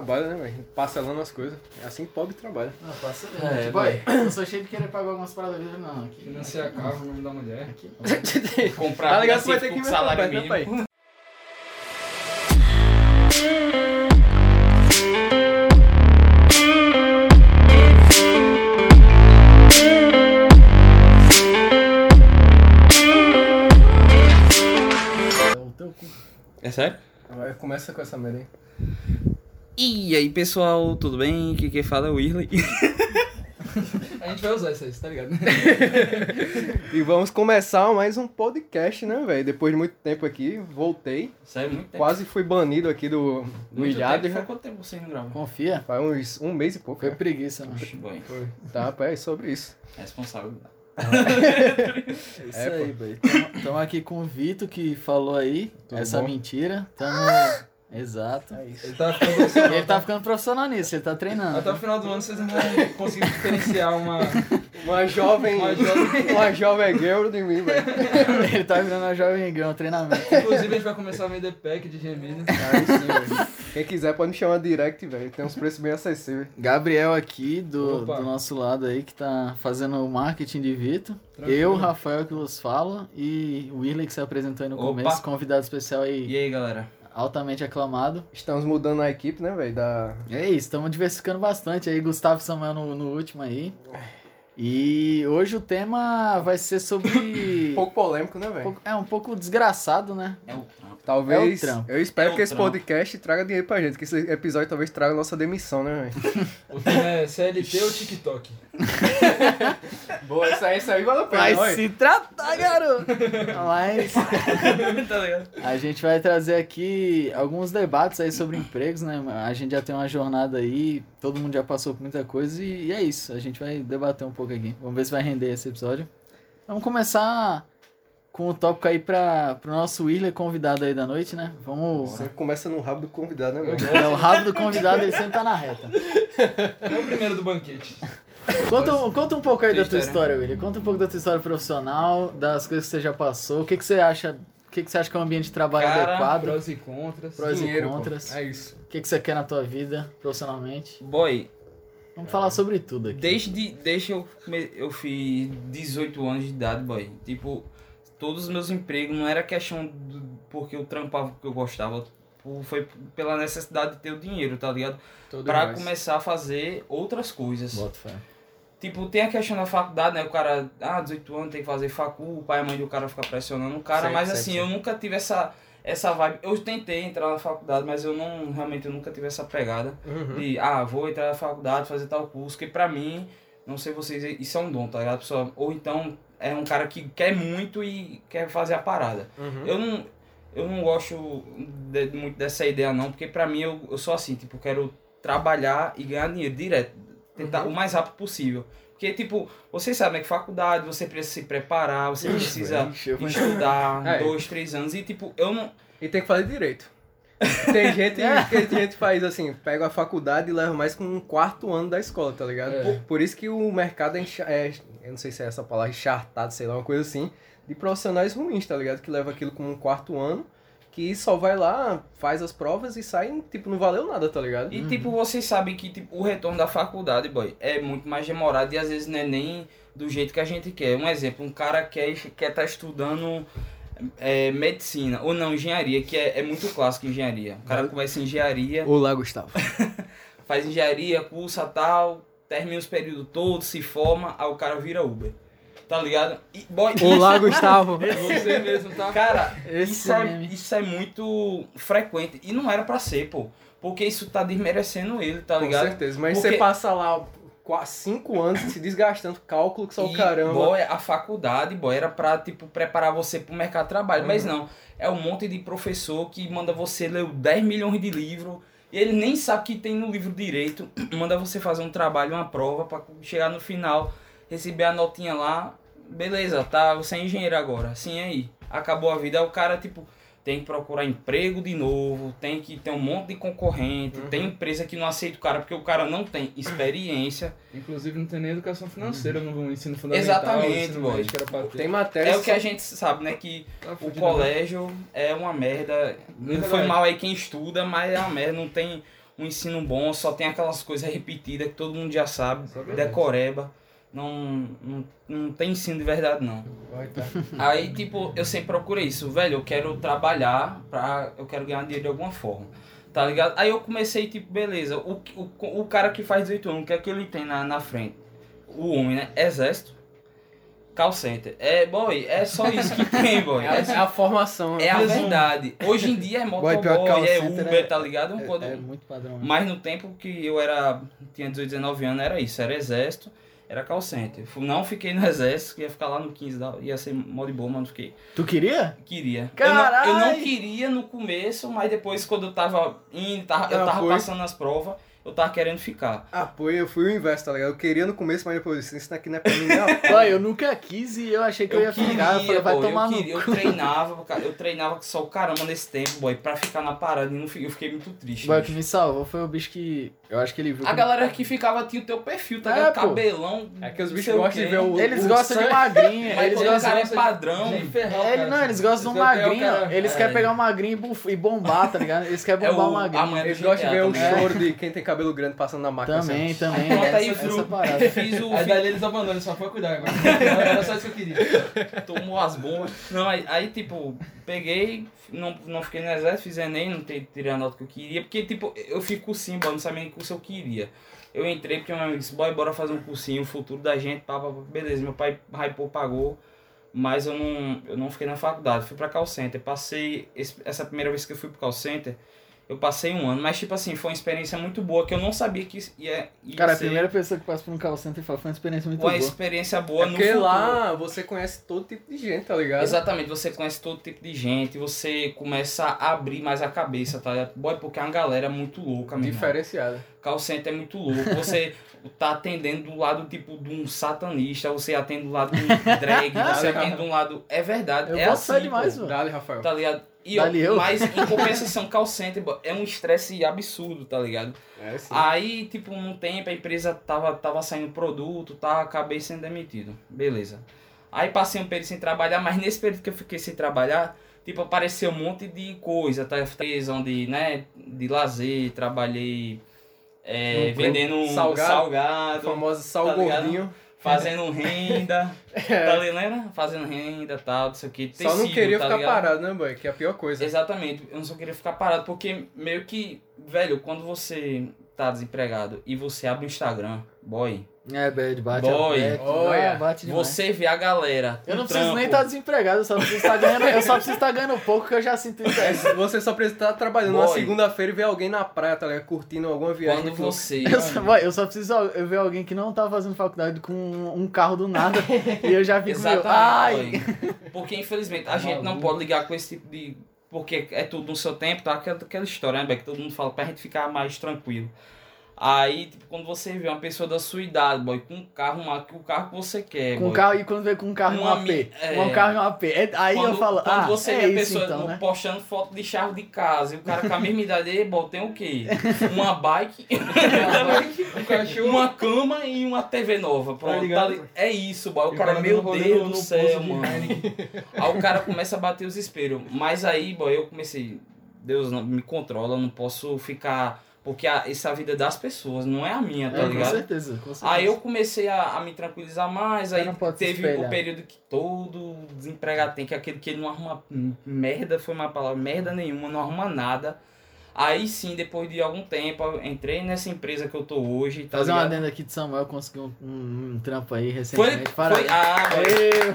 Trabalha, né, velho? Parcelando as coisas. É assim que pobre trabalha. Não, passa É, é, Boy, eu sou cheio de querer pagar algumas paradas ali, não. Aqui. Financiar carro, o nome da mulher. Aqui. Comprar Tá ligado vai ter que inventar, salário né, mínimo. pai? É. É sério? Começa com essa merda aí. E aí, pessoal, tudo bem? Aqui quem fala é o Whirley. A gente vai usar isso aí, você tá ligado? E vamos começar mais um podcast, né, velho? Depois de muito tempo aqui, voltei. Sério, muito tempo. Quase fui banido aqui do, do Muito Ilhado. tempo. já. Foi quanto tempo vocês não gravam? Confia. Faz uns um mês e pouco. Foi né? preguiça, mano. Boy. Tá, rapaz, é sobre isso. Responsável. É isso É, aí, boy. Estamos aqui com o Vitor que falou aí Tudo essa bom? mentira. Tamo... Exato. É isso. Ele tá ficando profissional. Ele tá ficando profissional nisso, ele tá treinando. Até o final do ano vocês vão conseguir diferenciar uma. Uma jovem. Uma jovem- uma jovem girl de mim, velho. ele tá virando uma jovem grão, treinamento. Inclusive a gente vai começar a vender pack de gemido. Aí sim, velho. Quem quiser pode me chamar direct, velho. Tem uns preços bem acessíveis. Gabriel aqui do, Opa. do nosso lado aí que tá fazendo o marketing de Vitor. Tranquilo. Eu, Rafael que vos falo e o Willy que se apresentou aí no Opa. começo, convidado especial aí, E aí, galera? Altamente aclamado. Estamos mudando a equipe, né, velho? Da... É isso, estamos diversificando bastante aí, Gustavo e Samuel no, no último aí. E hoje o tema vai ser sobre. Um pouco polêmico, né, velho? é um pouco desgraçado, né? É o trampo. Talvez. É o trampo. eu espero É o que esse trampo. podcast traga dinheiro pra gente. Que esse episódio talvez traga nossa demissão, né, velho? O tema é CLT ou TikTok? Boa, isso aí, isso aí valeu a pena. Vai olha. se tratar, garoto! Mas tá a gente vai trazer aqui alguns debates aí sobre empregos, né? A gente já tem uma jornada aí, todo mundo já passou por muita coisa e, e é isso. A gente vai debater um pouco aqui. Vamos ver se vai render esse episódio. Vamos começar com o tópico aí para pro nosso Willer convidado aí da noite, né? Vamos. Você começa no rabo do convidado, né, velho? É, o rabo do convidado, ele sempre tá na reta. É o primeiro do banquete. Conta, um- conta um pouco aí da tua Tua história, William. Conta um pouco da tua história profissional, das coisas que você já passou. O que, que você acha? O que, que você acha que é um ambiente de trabalho Cara, adequado? Prós e contras. Prós e Dinheiro, pô. contras. É isso. O que, que você quer na tua vida, profissionalmente? Boy, Vamos falar sobre tudo aqui. desde, desde eu, eu fiz 18 anos de idade, boy. Tipo, todos os meus empregos não era questão do, porque eu trampava porque eu gostava. Foi pela necessidade de ter o dinheiro, tá ligado? Mais. começar a fazer outras coisas. Bota fé. Tipo, tem a questão da faculdade, né? O cara, ah, 18 anos tem que fazer facu, o pai e a mãe do cara fica pressionando o cara, Certo, mas certo, assim, certo. eu nunca tive essa, essa vibe. Eu tentei entrar na faculdade, mas eu não, realmente, eu nunca tive essa pegada Uhum. de, ah, vou entrar na faculdade, fazer tal curso, que pra mim, não sei vocês, isso é um dom, tá ligado? Pessoa, ou então é um cara que quer muito e quer fazer a parada. Uhum. Eu não, eu não gosto de- muito dessa ideia não, porque pra mim eu, eu sou assim, tipo, quero trabalhar e ganhar dinheiro direto, tentar Uhum. o mais rápido possível. Porque, tipo, vocês sabem né, que faculdade, você precisa se preparar, você precisa Ixi, estudar É. dois, três anos. E, tipo, eu não. E tem que fazer direito. Tem gente que tem gente que faz assim, pega a faculdade e leva mais com um quarto ano da escola, tá ligado? É. Por, por isso que o mercado é, é, eu não sei se é essa palavra, enchartado, sei lá, uma coisa assim, de profissionais ruins, tá ligado? Que leva aquilo com um quarto ano, que só vai lá, faz as provas e sai, tipo, não valeu nada, tá ligado? E, tipo, vocês sabem que tipo, o retorno da faculdade, boy, é muito mais demorado e às vezes não é nem do jeito que a gente quer. Um exemplo, um cara quer estar quer tá estudando é, medicina, ou não, engenharia, que é, é muito clássico engenharia. O cara começa em engenharia, Olá, Gustavo. faz engenharia, cursa tal, termina os períodos todos, se forma, aí o cara vira Uber. Tá ligado? E, boy, Olá, Gustavo. Você mesmo, tá? Cara, Esse isso é, isso é muito frequente. E não era pra ser, pô. Porque isso tá desmerecendo ele, tá Com ligado? certeza, mas Porque- você passa lá qua- cinco anos se desgastando, cálculo que só o caramba. boy, a faculdade, boy, era pra, tipo, preparar você pro mercado de trabalho. Mas Uhum. não. É um monte de professor que manda você ler 10 milhões de livros. E ele nem sabe que tem no livro direito. Manda você fazer um trabalho, uma prova, pra chegar no final, receber a notinha lá. Beleza, tá, você é engenheiro agora. Assim aí. Acabou a vida. Aí o cara, tipo, tem que procurar emprego de novo, tem que ter um monte de concorrente, Uhum. tem empresa que não aceita o cara porque o cara não tem experiência. Inclusive não tem nem educação financeira no ensino fundamental. Exatamente, ensino médio. Tem matéria É o que a gente sabe, né? Que Tá o né? colégio é uma merda. Não Verdade. foi mal aí quem estuda, mas é uma merda. Não tem um ensino bom, só tem aquelas coisas repetidas que todo mundo já sabe, decoreba. Não, não, não tem ensino de verdade, não. Tá. Aí, tipo, eu sempre procurei isso, velho, eu quero trabalhar pra. Eu quero ganhar dinheiro de alguma forma. Tá ligado? Aí eu comecei, tipo, beleza, o, o, o cara que faz 18 anos, o que é que ele tem na, na frente? O homem, né? Exército, call center. É, boy, é só isso que tem, boy. É a, é a formação. É a Resumo. verdade. Hoje em dia é Boy, motoboy, é center Uber, é- tá ligado? Quando- É, é muito padrão. né? Mas no tempo que eu era. tinha 18, 19 anos, era isso, era exército, era call center. Não fiquei no exército, ia ficar lá no 15, da- ia ser mó de boa, mas não fiquei. Tu queria? Queria. Eu não, eu não queria no começo, mas depois quando eu tava indo, tava, eu Ah, tava passando nas provas, eu tava querendo ficar. Ah, pô, eu fui o inverso, tá ligado? Eu queria no começo, mas depois disse, isso daqui não é pra mim, não. Boy, eu nunca quis e eu achei que eu, ia ficar. Eu falei, vai boy, tomar eu, no queria, eu cu. treinava, cara, eu treinava só o caramba nesse tempo, boy, pra ficar na parada e não, fi- eu fiquei muito triste. Boy, o que me salvou foi o bicho que. Eu acho que ele viu. A que- galera que ficava tinha o teu perfil, tá É, ligado? pô. Cabelão. É que os bichos o gostam de ver o. Eles o gostam de sangue. magrinho. Mas Eles o gostam. cara é padrão. De ferrar o É, ele, cara. não, eles gostam de um Eles querem magrinho. o. Eles É. querem pegar um magrinho e bombar, tá ligado? Eles querem É bombar o, magrinho. Eles gostam de ver o choro de quem tem cabelo grande passando na máquina. Também, assim. também. Pronto, aí essa, fru-. Fiz o. Aí dali eles abandonam, só foi cuidar agora. Era só isso que eu queria. tomou as bombas. Não, aí, aí, tipo, peguei, não, não fiquei no exército, fiz Enem, não tirei a nota que eu queria, porque, tipo, eu fico cursinho, boy, não sabia nem que curso eu queria. Eu entrei porque meu amigo disse, boy, bora fazer um cursinho, o futuro da gente, pá, pá, pá. beleza, meu pai hypou, pagou, mas eu não, eu não fiquei na faculdade, fui pra call center, passei, esse- essa primeira vez que eu fui pro call center, eu passei um ano, mas, tipo assim, foi uma experiência muito boa, que eu não sabia que isso ia, ia Cara, a ser primeira pessoa que passa por um call center fala, foi uma experiência muito uma boa. experiência boa É no porque futuro. lá você conhece todo tipo de gente, tá ligado? Exatamente, você conhece todo tipo de gente, você começa a abrir mais a cabeça, tá ligado? Boy, porque é uma galera muito louca, mesmo. Diferenciada. Call center é muito louco. Você tá atendendo do lado, tipo, de um satanista, você atende do lado de um drag, você atende do lado... É verdade, Eu é assim, demais, pô, mano. Dali, Rafael. Tá ligado? E, Dali eu. Mas, em compensação, call center é um estresse absurdo, tá ligado? É, sim. Aí, tipo, num tempo a empresa tava, tava saindo produto, tá? Acabei sendo demitido. Beleza. Aí passei um período sem trabalhar, mas nesse período que eu fiquei sem trabalhar, tipo, apareceu um monte de coisa, tá? Empresa onde, né, de lazer, trabalhei é, vendendo um salgado. salgado, O famoso sal Tá gordinho. Fazendo renda, tá ligado? Fazendo renda e tal, não sei o que. É. Só não tecido, queria tá ficar ligado? parado, né, boy? Que é a pior coisa. Exatamente, eu não só queria ficar parado, porque meio que, velho, quando você tá desempregado e você abre o Instagram, boy, É, bad, bate Boy. a Olha. bate demais. você vê a galera. Eu não preciso nem trampo. estar desempregado, eu só preciso estar ganhando, eu só preciso estar ganhando pouco que eu já sinto isso. É, Você só precisa estar trabalhando Boy. uma segunda-feira e ver alguém na praia, tá ligado? Curtindo alguma viagem. Quando você. Eu só, boy, eu só preciso eu ver alguém que não tá fazendo faculdade com um, carro do nada e eu já fico meio, ai, Exatamente. Porque infelizmente a gente não pode ligar com esse tipo de. Porque é tudo no seu tempo, tá? Aquela, aquela história, né, Beck? Todo mundo fala pra gente ficar mais tranquilo. Aí, tipo, quando você vê uma pessoa da sua idade, boy, com um carro, uma, o carro que você quer, com boy. carro e quando vê com um carro e um Um AP, é. um carro e um AP, É- aí quando, eu falo, quando ah, você é vê a pessoa então, né? postando foto de chave de casa e o cara com a mesma idade, "Ei, bom, tem o quê? Uma bike, Um uma cama e uma TV nova. Pronto, tá li- é isso, boy. O cara, meu Deus no- do céu, mano. Aí o cara começa a bater os espelhos. Mas aí, boy, eu comecei. Deus não me controla, eu não posso ficar. Porque a, essa é a vida das pessoas, não é a minha, tá É, com ligado? certeza, com certeza. Aí eu comecei a, a me tranquilizar mais, aí não pode se teve o período que todo desempregado tem, que é aquele que ele não arruma merda, foi uma palavra, merda nenhuma, não arruma nada. Aí sim, depois de algum tempo, eu entrei nessa empresa que eu tô hoje, tá Fazer uma ligado? adenda aqui de Samuel, conseguiu um, um- um trampo aí Foi, recentemente. foi, Parabéns. ah, boy.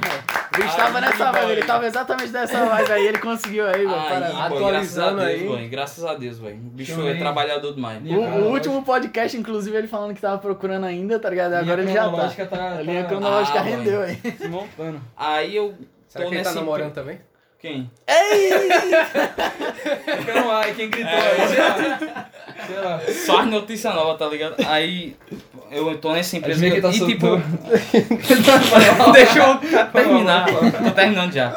Ei, mano. O bicho tava Aí, nessa vibe, ele tava exatamente nessa vibe aí, ele conseguiu aí, mano. Aí, Atualizando graças a Deus, aí. graças a Deus, velho. O bicho Também. é trabalhador demais. O, o último podcast, inclusive, ele falando que tava procurando ainda, tá ligado? Agora ele já tá. tá. A linha tá cronológica Ah, rendeu aí. se montando. Aí eu Será tô que ele tá nessa namorando também? Quem? Quero lá, quem gritou aí, sei lá. Sei lá. Só as notícias novas, tá ligado? Aí eu tô nessa empresa que, tá e tipo, deixa eu terminar, tô terminando já.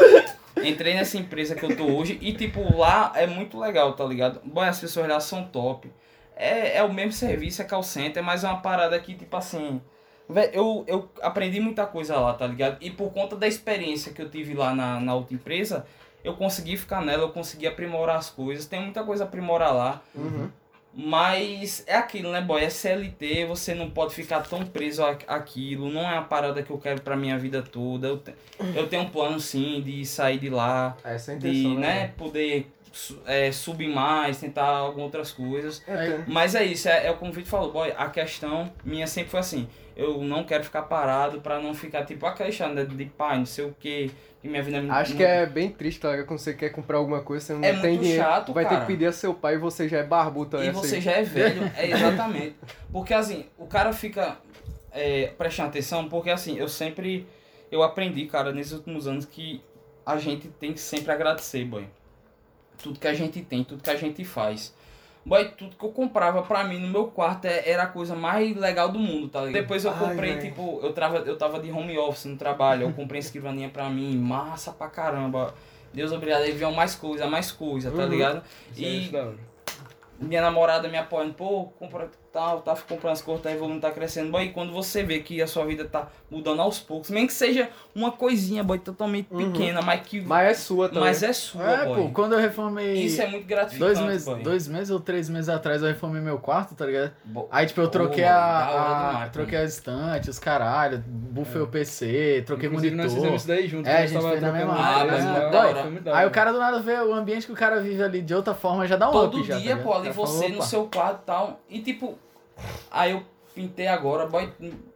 Entrei nessa empresa que eu tô hoje e tipo, lá é muito legal, tá ligado? Bom, as pessoas lá são top. É, é o mesmo serviço, é call center, mas é uma parada que, tipo assim. Eu, eu aprendi muita coisa lá, tá ligado? E por conta da experiência que eu tive lá na, na outra empresa, eu consegui ficar nela, eu consegui aprimorar as coisas. Tem muita coisa a aprimorar lá. Uhum. Mas é aquilo, né, boy? É CLT, você não pode ficar tão preso a- àquilo. Não é uma parada que eu quero pra minha vida toda. Eu, te- eu tenho um plano, sim, de sair de lá, Essa é a de, intenção, né, poder é, subir mais, tentar algumas outras coisas. É, Mas é isso, é, é o Vitor falou, boy, a questão minha sempre foi assim, eu não quero ficar parado pra não ficar tipo aquela história de, de pai, não sei o que minha vida não- Acho que é bem triste, tá ligado? Quando você quer comprar alguma coisa, você não É tem muito dinheiro. chato, vai ter cara. que pedir a seu pai e você já é barbudo. tá E ligado? você já é velho, é exatamente. Porque assim, o cara fica é, prestando atenção, porque assim, eu sempre, eu aprendi, cara, nesses últimos anos que a gente tem que sempre agradecer, boy. Tudo que a gente tem, tudo que a gente faz. Boy, tudo que eu comprava pra mim no meu quarto é- era a coisa mais legal do mundo, tá ligado? Depois eu Ai, comprei, véi. tipo, eu tava, eu tava de home office no trabalho, eu comprei escrivaninha pra mim, massa pra caramba. Deus obrigado, aí veio mais coisa, mais coisa, tá Uhum. ligado? Aí, E minha namorada me apoiando, pô, compra tal, tá comprando as coisas, tá evoluindo, tá crescendo. Boy, e quando você vê que a sua vida tá mudando aos poucos, mesmo que seja uma coisinha, boy, totalmente Uhum. pequena, mas que. Mas é sua, tá mas é sua, É, boy. pô, quando eu reformei. Isso é muito gratificante. Dois meses, boy. dois meses ou três meses atrás eu reformei meu quarto, tá ligado? Bo- Aí, tipo, eu troquei Pô, a, a- demais, troquei as estantes, os caralho, bufei o PC, troquei Inclusive, nós monitor. fizemos isso daí junto. É, nós a gente fez na mesma né? mano. Da hora. Aí o cara do nada vê o ambiente que o cara vive ali de outra forma, já dá um Todo up já, dia, tá pô, ali O você no seu quarto e tal. E tipo, aí eu pintei agora, boy,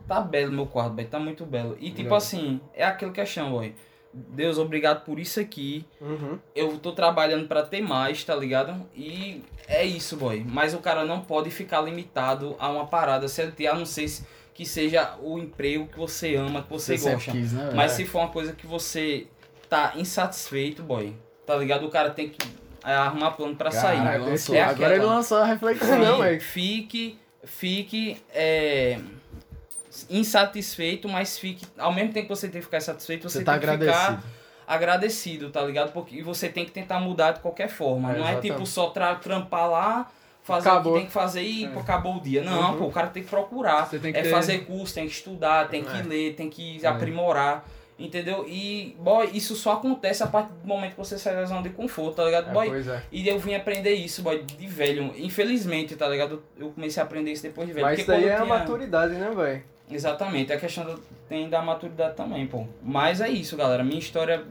tá belo meu quarto, boy, tá muito belo. E tipo Legal. assim, é aquilo que é chão, boy. Deus, obrigado por isso aqui. Uhum. eu tô trabalhando pra ter mais, tá ligado? E é isso, boy. Mas o cara não pode ficar limitado a uma parada CLT, a não ser se- que seja o emprego que você ama, que você, sempre gosta. quis, né? Mas se for uma coisa que você tá insatisfeito, boy, tá ligado? O cara tem que é, arrumar plano pra sair. Lançou. É Agora ele lançou a reflexão. Não, Fique- é- Fique, fique é, insatisfeito, mas fique. Ao mesmo tempo que você tem que ficar satisfeito, você, Você tá tem que agradecido. ficar agradecido, tá ligado? Porque e você tem que tentar mudar de qualquer forma. É, não é exatamente. tipo só tra trampar lá, fazer Acabou. o que tem que fazer e É. acabou o dia. Não, Uhum. pô, o cara tem que procurar. Tem que é ter- fazer curso, tem que estudar, tem que É. ler, tem que É. aprimorar. Entendeu? E, boy, isso só acontece a partir do momento que você sai da zona de conforto, tá ligado? É, boy, pois é. e eu vim aprender isso, boy, de velho. Infelizmente, tá ligado? Eu comecei a aprender isso depois de velho. Mas Porque isso quando é eu a tinha- maturidade, né, velho? Exatamente, a questão do, tem da maturidade também, pô. Mas é isso, galera. Minha história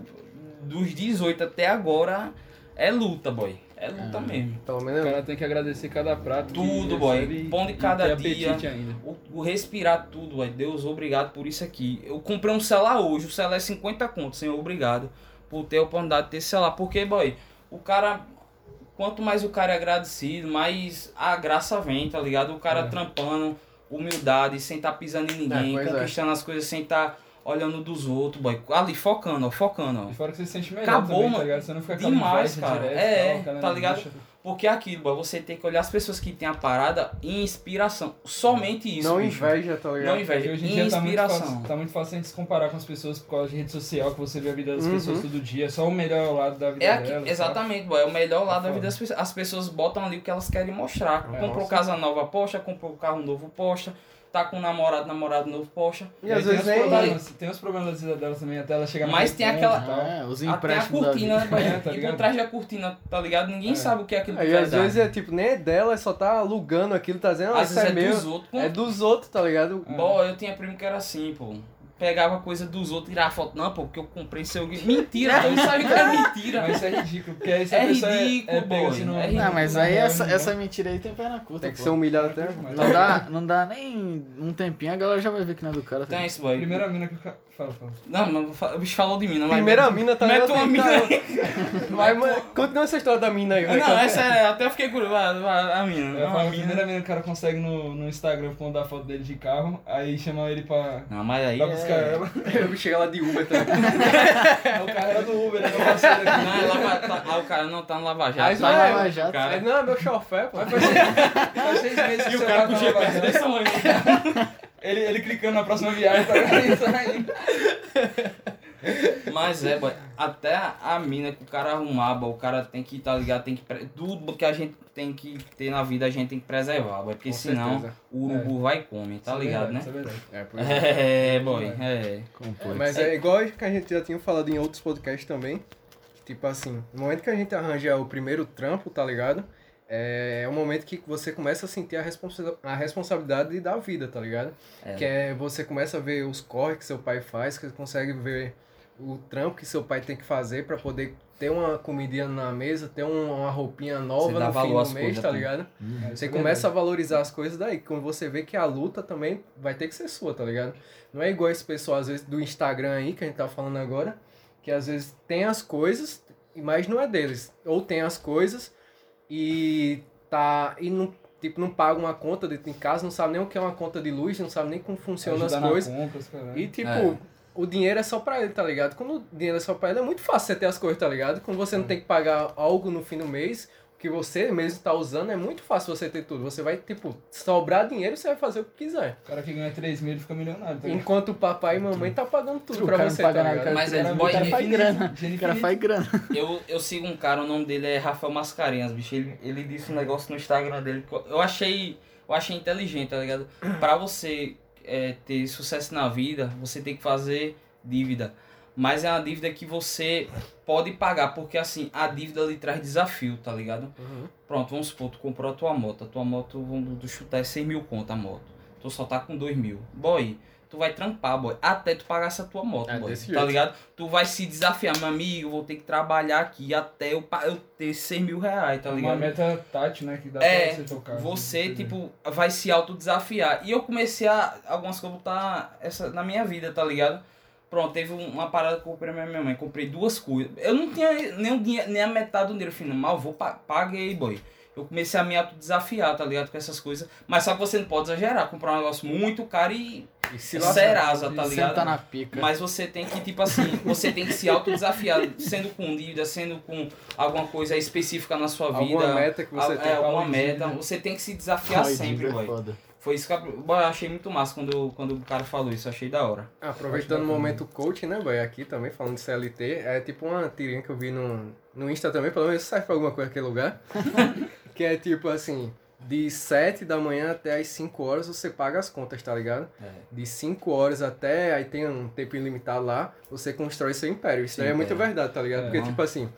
dos 18 até agora é luta, boy. É luta Ah. mesmo. Pelo O menos cara tem que agradecer cada prato. Tudo, boy. Pão de cada dia. O, o respirar tudo, boy. Deus, obrigado por isso aqui. Eu comprei um celular hoje, o celular é 50 conto, senhor, obrigado por ter a oportunidade de ter celular. Porque, boy, o cara. Quanto mais o cara é agradecido, mais a graça vem, tá ligado? O cara É. trampando, humildade, sem estar pisando em ninguém, pois é. conquistando as coisas sem estar olhando dos outros, boy. Ali, focando, ó, focando, ó. E fora que você se sente melhor Acabou, também, mano. tá ligado? Você não fica Demais, cara. direto É, tal, tá ligado? Porque é aquilo, boy, você tem que olhar as pessoas que têm a parada em inspiração. Somente isso. não bicho. inveja, tá ligado? Não inveja. Porque hoje em dia tá muito, Inspiração. fácil, tá muito fácil a gente se comparar com as pessoas por causa de rede social, que você vê a vida das Uhum. pessoas todo dia, só o melhor lado da vida É aqui- delas. exatamente, boy, é o melhor lado da foda. vida das pessoas. As pessoas botam ali o que elas querem mostrar. É, comprou nossa. casa nova, posta, comprou carro novo, posta, tá com um namorado, namorado novo, posta. E, E às tem vezes os nem. problemas, tem os problemas da vida delas também, até ela chegar Mas tem aquela- e. É, os Até a empréstimos da cortina, boy, É, tá e por ligado? trás da cortina, tá ligado? Ninguém É. sabe o que é aquilo de Aí às verdade. vezes é tipo, nem é dela, é só tá alugando aquilo, tá dizendo, ah, Às isso vezes é, é meu. dos outros. É dos outros, tá ligado? Bom, eu tinha primo que era assim, pô. Pegava coisa dos outros, tirava foto. Não, pô, porque eu comprei seu. Mentira, eu não sabia que era mentira. Mas isso é ridículo, porque aí a É pessoa ridículo, é, é boy, assim no... é Não, mas na aí real, essa, não essa mentira aí tem perna curta. Tem que pô. ser humilhado até. Não dá, não dá nem um tempinho, a galera já vai ver que não é do cara. tá Tem isso, boy. Primeira mina que o cara... Fala, fala. Não, não, o bicho falou de mim, não. mas- Primeira mina tá Mete uma tá- mina aí. Vai, mano, continua essa história da mina aí, velho. Não, essa é. Até eu fiquei curioso. A, a, a mina. Eu Não, a a mina. primeira mina que o cara consegue no, no Instagram mandar foto dele de carro, aí chama ele pra, Não, mas aí. pra buscar é... ela. Eu cheguei lá de Uber também. Aí o cara era do Uber, era meu parceiro aqui. Não, é lava, tá, ah, o cara não tá no Lava Jato. Aí tá no Lava Jato. cara. Não, é meu chofé, pô. Faz seis- faz seis meses que E o cara com tá GPS desse tamanho. Ele, ele clicando na próxima viagem pra ele saindo. Mas é, boy, até a mina que o cara arrumar, boy, o cara tem que, tá ligado? Tem que. pre- Tudo que a gente tem que ter na vida, a gente tem que preservar, boy, porque Com senão certeza. o urubu vai e come, tá Isso é ligado, verdade, né? Isso é verdade. É, é. É, boy, é. Completo. Mas é igual que a gente já tinha falado em outros podcasts também. que, Tipo assim, no momento que a gente arranja o primeiro trampo, tá ligado? É, é o momento que você começa a sentir a, responsa a responsabilidade da vida, tá ligado? É. Que é você começa a ver os corres que seu pai faz, que você consegue ver o trampo que seu pai tem que fazer pra poder ter uma comidinha na mesa, ter um- uma roupinha nova no fim do mês, coisas, tá ligado? É, Você é começa a valorizar as coisas daí, quando você vê que a luta também vai ter que ser sua, tá ligado? Não é igual esse pessoal, às vezes, do Instagram aí, que a gente tá falando agora, que às vezes tem as coisas, mas não é deles. Ou tem as coisas e tá. E não, tipo, não paga uma conta dentro em casa, não sabe nem o que é uma conta de luz, não sabe nem como funcionam as coisas. compra. E tipo, É. o dinheiro é só pra ele, tá ligado? Quando o dinheiro é só pra ele, é muito fácil você ter as coisas, tá ligado? Quando você não tem que pagar algo no fim do mês, que você mesmo tá usando, é muito fácil você ter tudo. Você vai, tipo, sobrar dinheiro, você vai fazer o que quiser. O cara que ganha 3 mil, ele fica milionário. Tá? Enquanto o papai e mamãe tá pagando tudo O pra cara você, paga tá nada, cara, Mas o é, cara, boy, cara faz grana. dinheiro O cara faz grana. Eu, eu sigo um cara, o nome dele é Rafael Mascarenhas, bicho. Ele, ele disse um negócio no Instagram dele eu achei, eu achei inteligente, tá ligado? Pra você é, ter sucesso na vida, você tem que fazer dívida. Mas é uma dívida que você pode pagar, porque assim, a dívida lhe traz desafio, tá ligado? Uhum. Pronto, vamos supor, tu comprou a tua moto. A tua moto, vamos tu chutar, é 100 mil conto a moto. Tu só tá com 2 mil. Boy, tu vai trampar, boy, até tu pagar essa tua moto, É, boy. Tá jeito. ligado? Tu vai se desafiar, meu amigo, vou ter que trabalhar aqui até eu, eu ter 100 mil reais, tá Uma ligado? meta tátil, né? Que dá É, pra você tocar. Você, entendeu? tipo, vai se autodesafiar. E eu comecei a. Algumas coisas botar essa na minha vida, tá ligado? Pronto, teve um- uma parada que eu comprei pra minha mãe. Comprei duas coisas. Eu não tinha nem, o dinhe- nem a metade do dinheiro. Eu falei, mal, vou pa paguei, boy. Eu comecei a me autodesafiar, tá ligado? Com essas coisas. Mas só que você não pode exagerar. Comprar um negócio muito caro e E se lascar. serasa, tá ligado? Senta na pica. Mas você tem que, tipo assim, você tem que se autodesafiar, sendo com dívida, sendo com alguma coisa específica na sua vida. Alguma meta que você a- tem. é, alguma meta. Você tem que se desafiar Ai, sempre, é boy. foda. Foi isso que eu, achei muito massa quando, quando o cara falou isso, achei da hora. Aproveitando o momento coach, né, boy? Aqui também, falando de CLT, é tipo uma tirinha que eu vi no, no Insta também, pelo menos serve pra alguma coisa aquele lugar. que é tipo assim, de 7 da manhã até as 5 horas você paga as contas, tá ligado? É. De 5 horas até, aí tem um tempo ilimitado lá, você constrói seu império. Isso Sim, daí é muito império. verdade, tá ligado? É. Porque, tipo assim,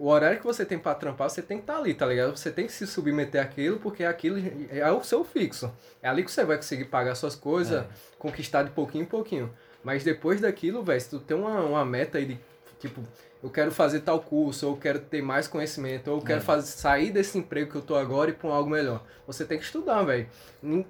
o horário que você tem pra trampar, você tem que estar ali, tá ligado? Você tem que se submeter àquilo, porque aquilo é o seu fixo. É ali que você vai conseguir pagar suas coisas, É. conquistar de pouquinho em pouquinho. Mas depois daquilo, velho, se tu tem uma, uma meta aí de, tipo, eu quero fazer tal curso, ou eu quero ter mais conhecimento, ou eu quero É. fazer, sair desse emprego que eu tô agora e um algo melhor. Você tem que estudar, velho.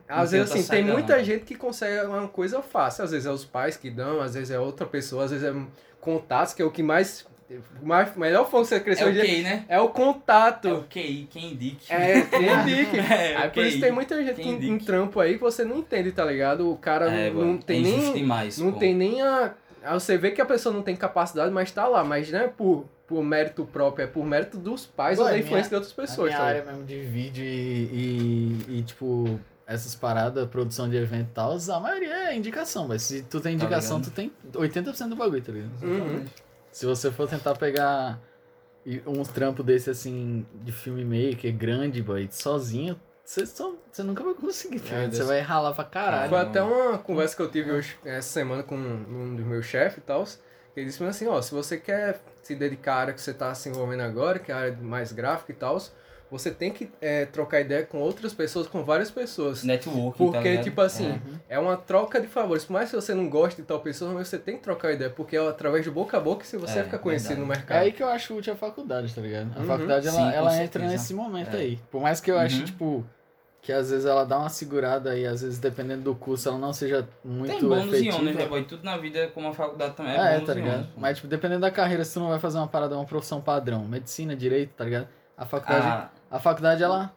Às vezes, assim, tem muita não. gente que consegue uma coisa fácil. Às vezes é os pais que dão, às vezes é outra pessoa, às vezes é contatos, que é o que mais... o melhor foi você crescer É o em dia. QI, né? É o contato. É o QI, quem indique. É, quem indique. É, Aí por isso tem muita gente Quem que, em indique. trampo aí que você não entende, tá ligado? O cara É, não, não tem é nem. demais, Não pô. tem nem a. Você vê que a pessoa não tem capacidade, mas tá lá. Mas não é por, por mérito próprio, é por mérito dos pais Pô, ou da a influência minha- de outras A pessoas, minha tá área mesmo de vídeo e, e, e, tipo, essas paradas, produção de evento e tal, a maioria é indicação, mas se tu tem Tá indicação, ligado? tu tem 80% do bagulho, tá ligado? Uhum. Se você for tentar pegar e- um trampo desse, assim, de filmmaker, grande, boy, sozinho, você, só, você nunca vai conseguir, tá É? Você vai ralar pra caralho. Foi até uma conversa que eu tive hoje, essa semana com um dos meus chefes e tal. Ele disse assim, ó, se você quer se dedicar à área que você está se envolvendo agora, que é a área mais gráfica e tal, você tem que é, trocar ideia com outras pessoas, com várias pessoas. Networking, tá Porque, ligado? tipo assim, é. uma troca de favores. Por mais que você não goste de tal pessoa, mas você tem que trocar ideia. Porque é através de boca a boca que você É, fica conhecido verdade. no É mercado. aí que eu acho útil a faculdade, tá ligado? A Uhum. faculdade, ela, Sim, ela entra nesse momento É. aí. Por mais que eu ache, Uhum. tipo, que às vezes ela dá uma segurada aí, às vezes dependendo do curso, ela não seja muito Tem bônus e efetiva. ônus, né, boy? Tudo na vida, como a faculdade também é, É, bônus tá e ligado? ônus. Mas, tipo, dependendo da carreira, se tu não vai fazer uma parada, uma profissão padrão, medicina, direito, tá ligado? A faculdade, Ah, a faculdade ela...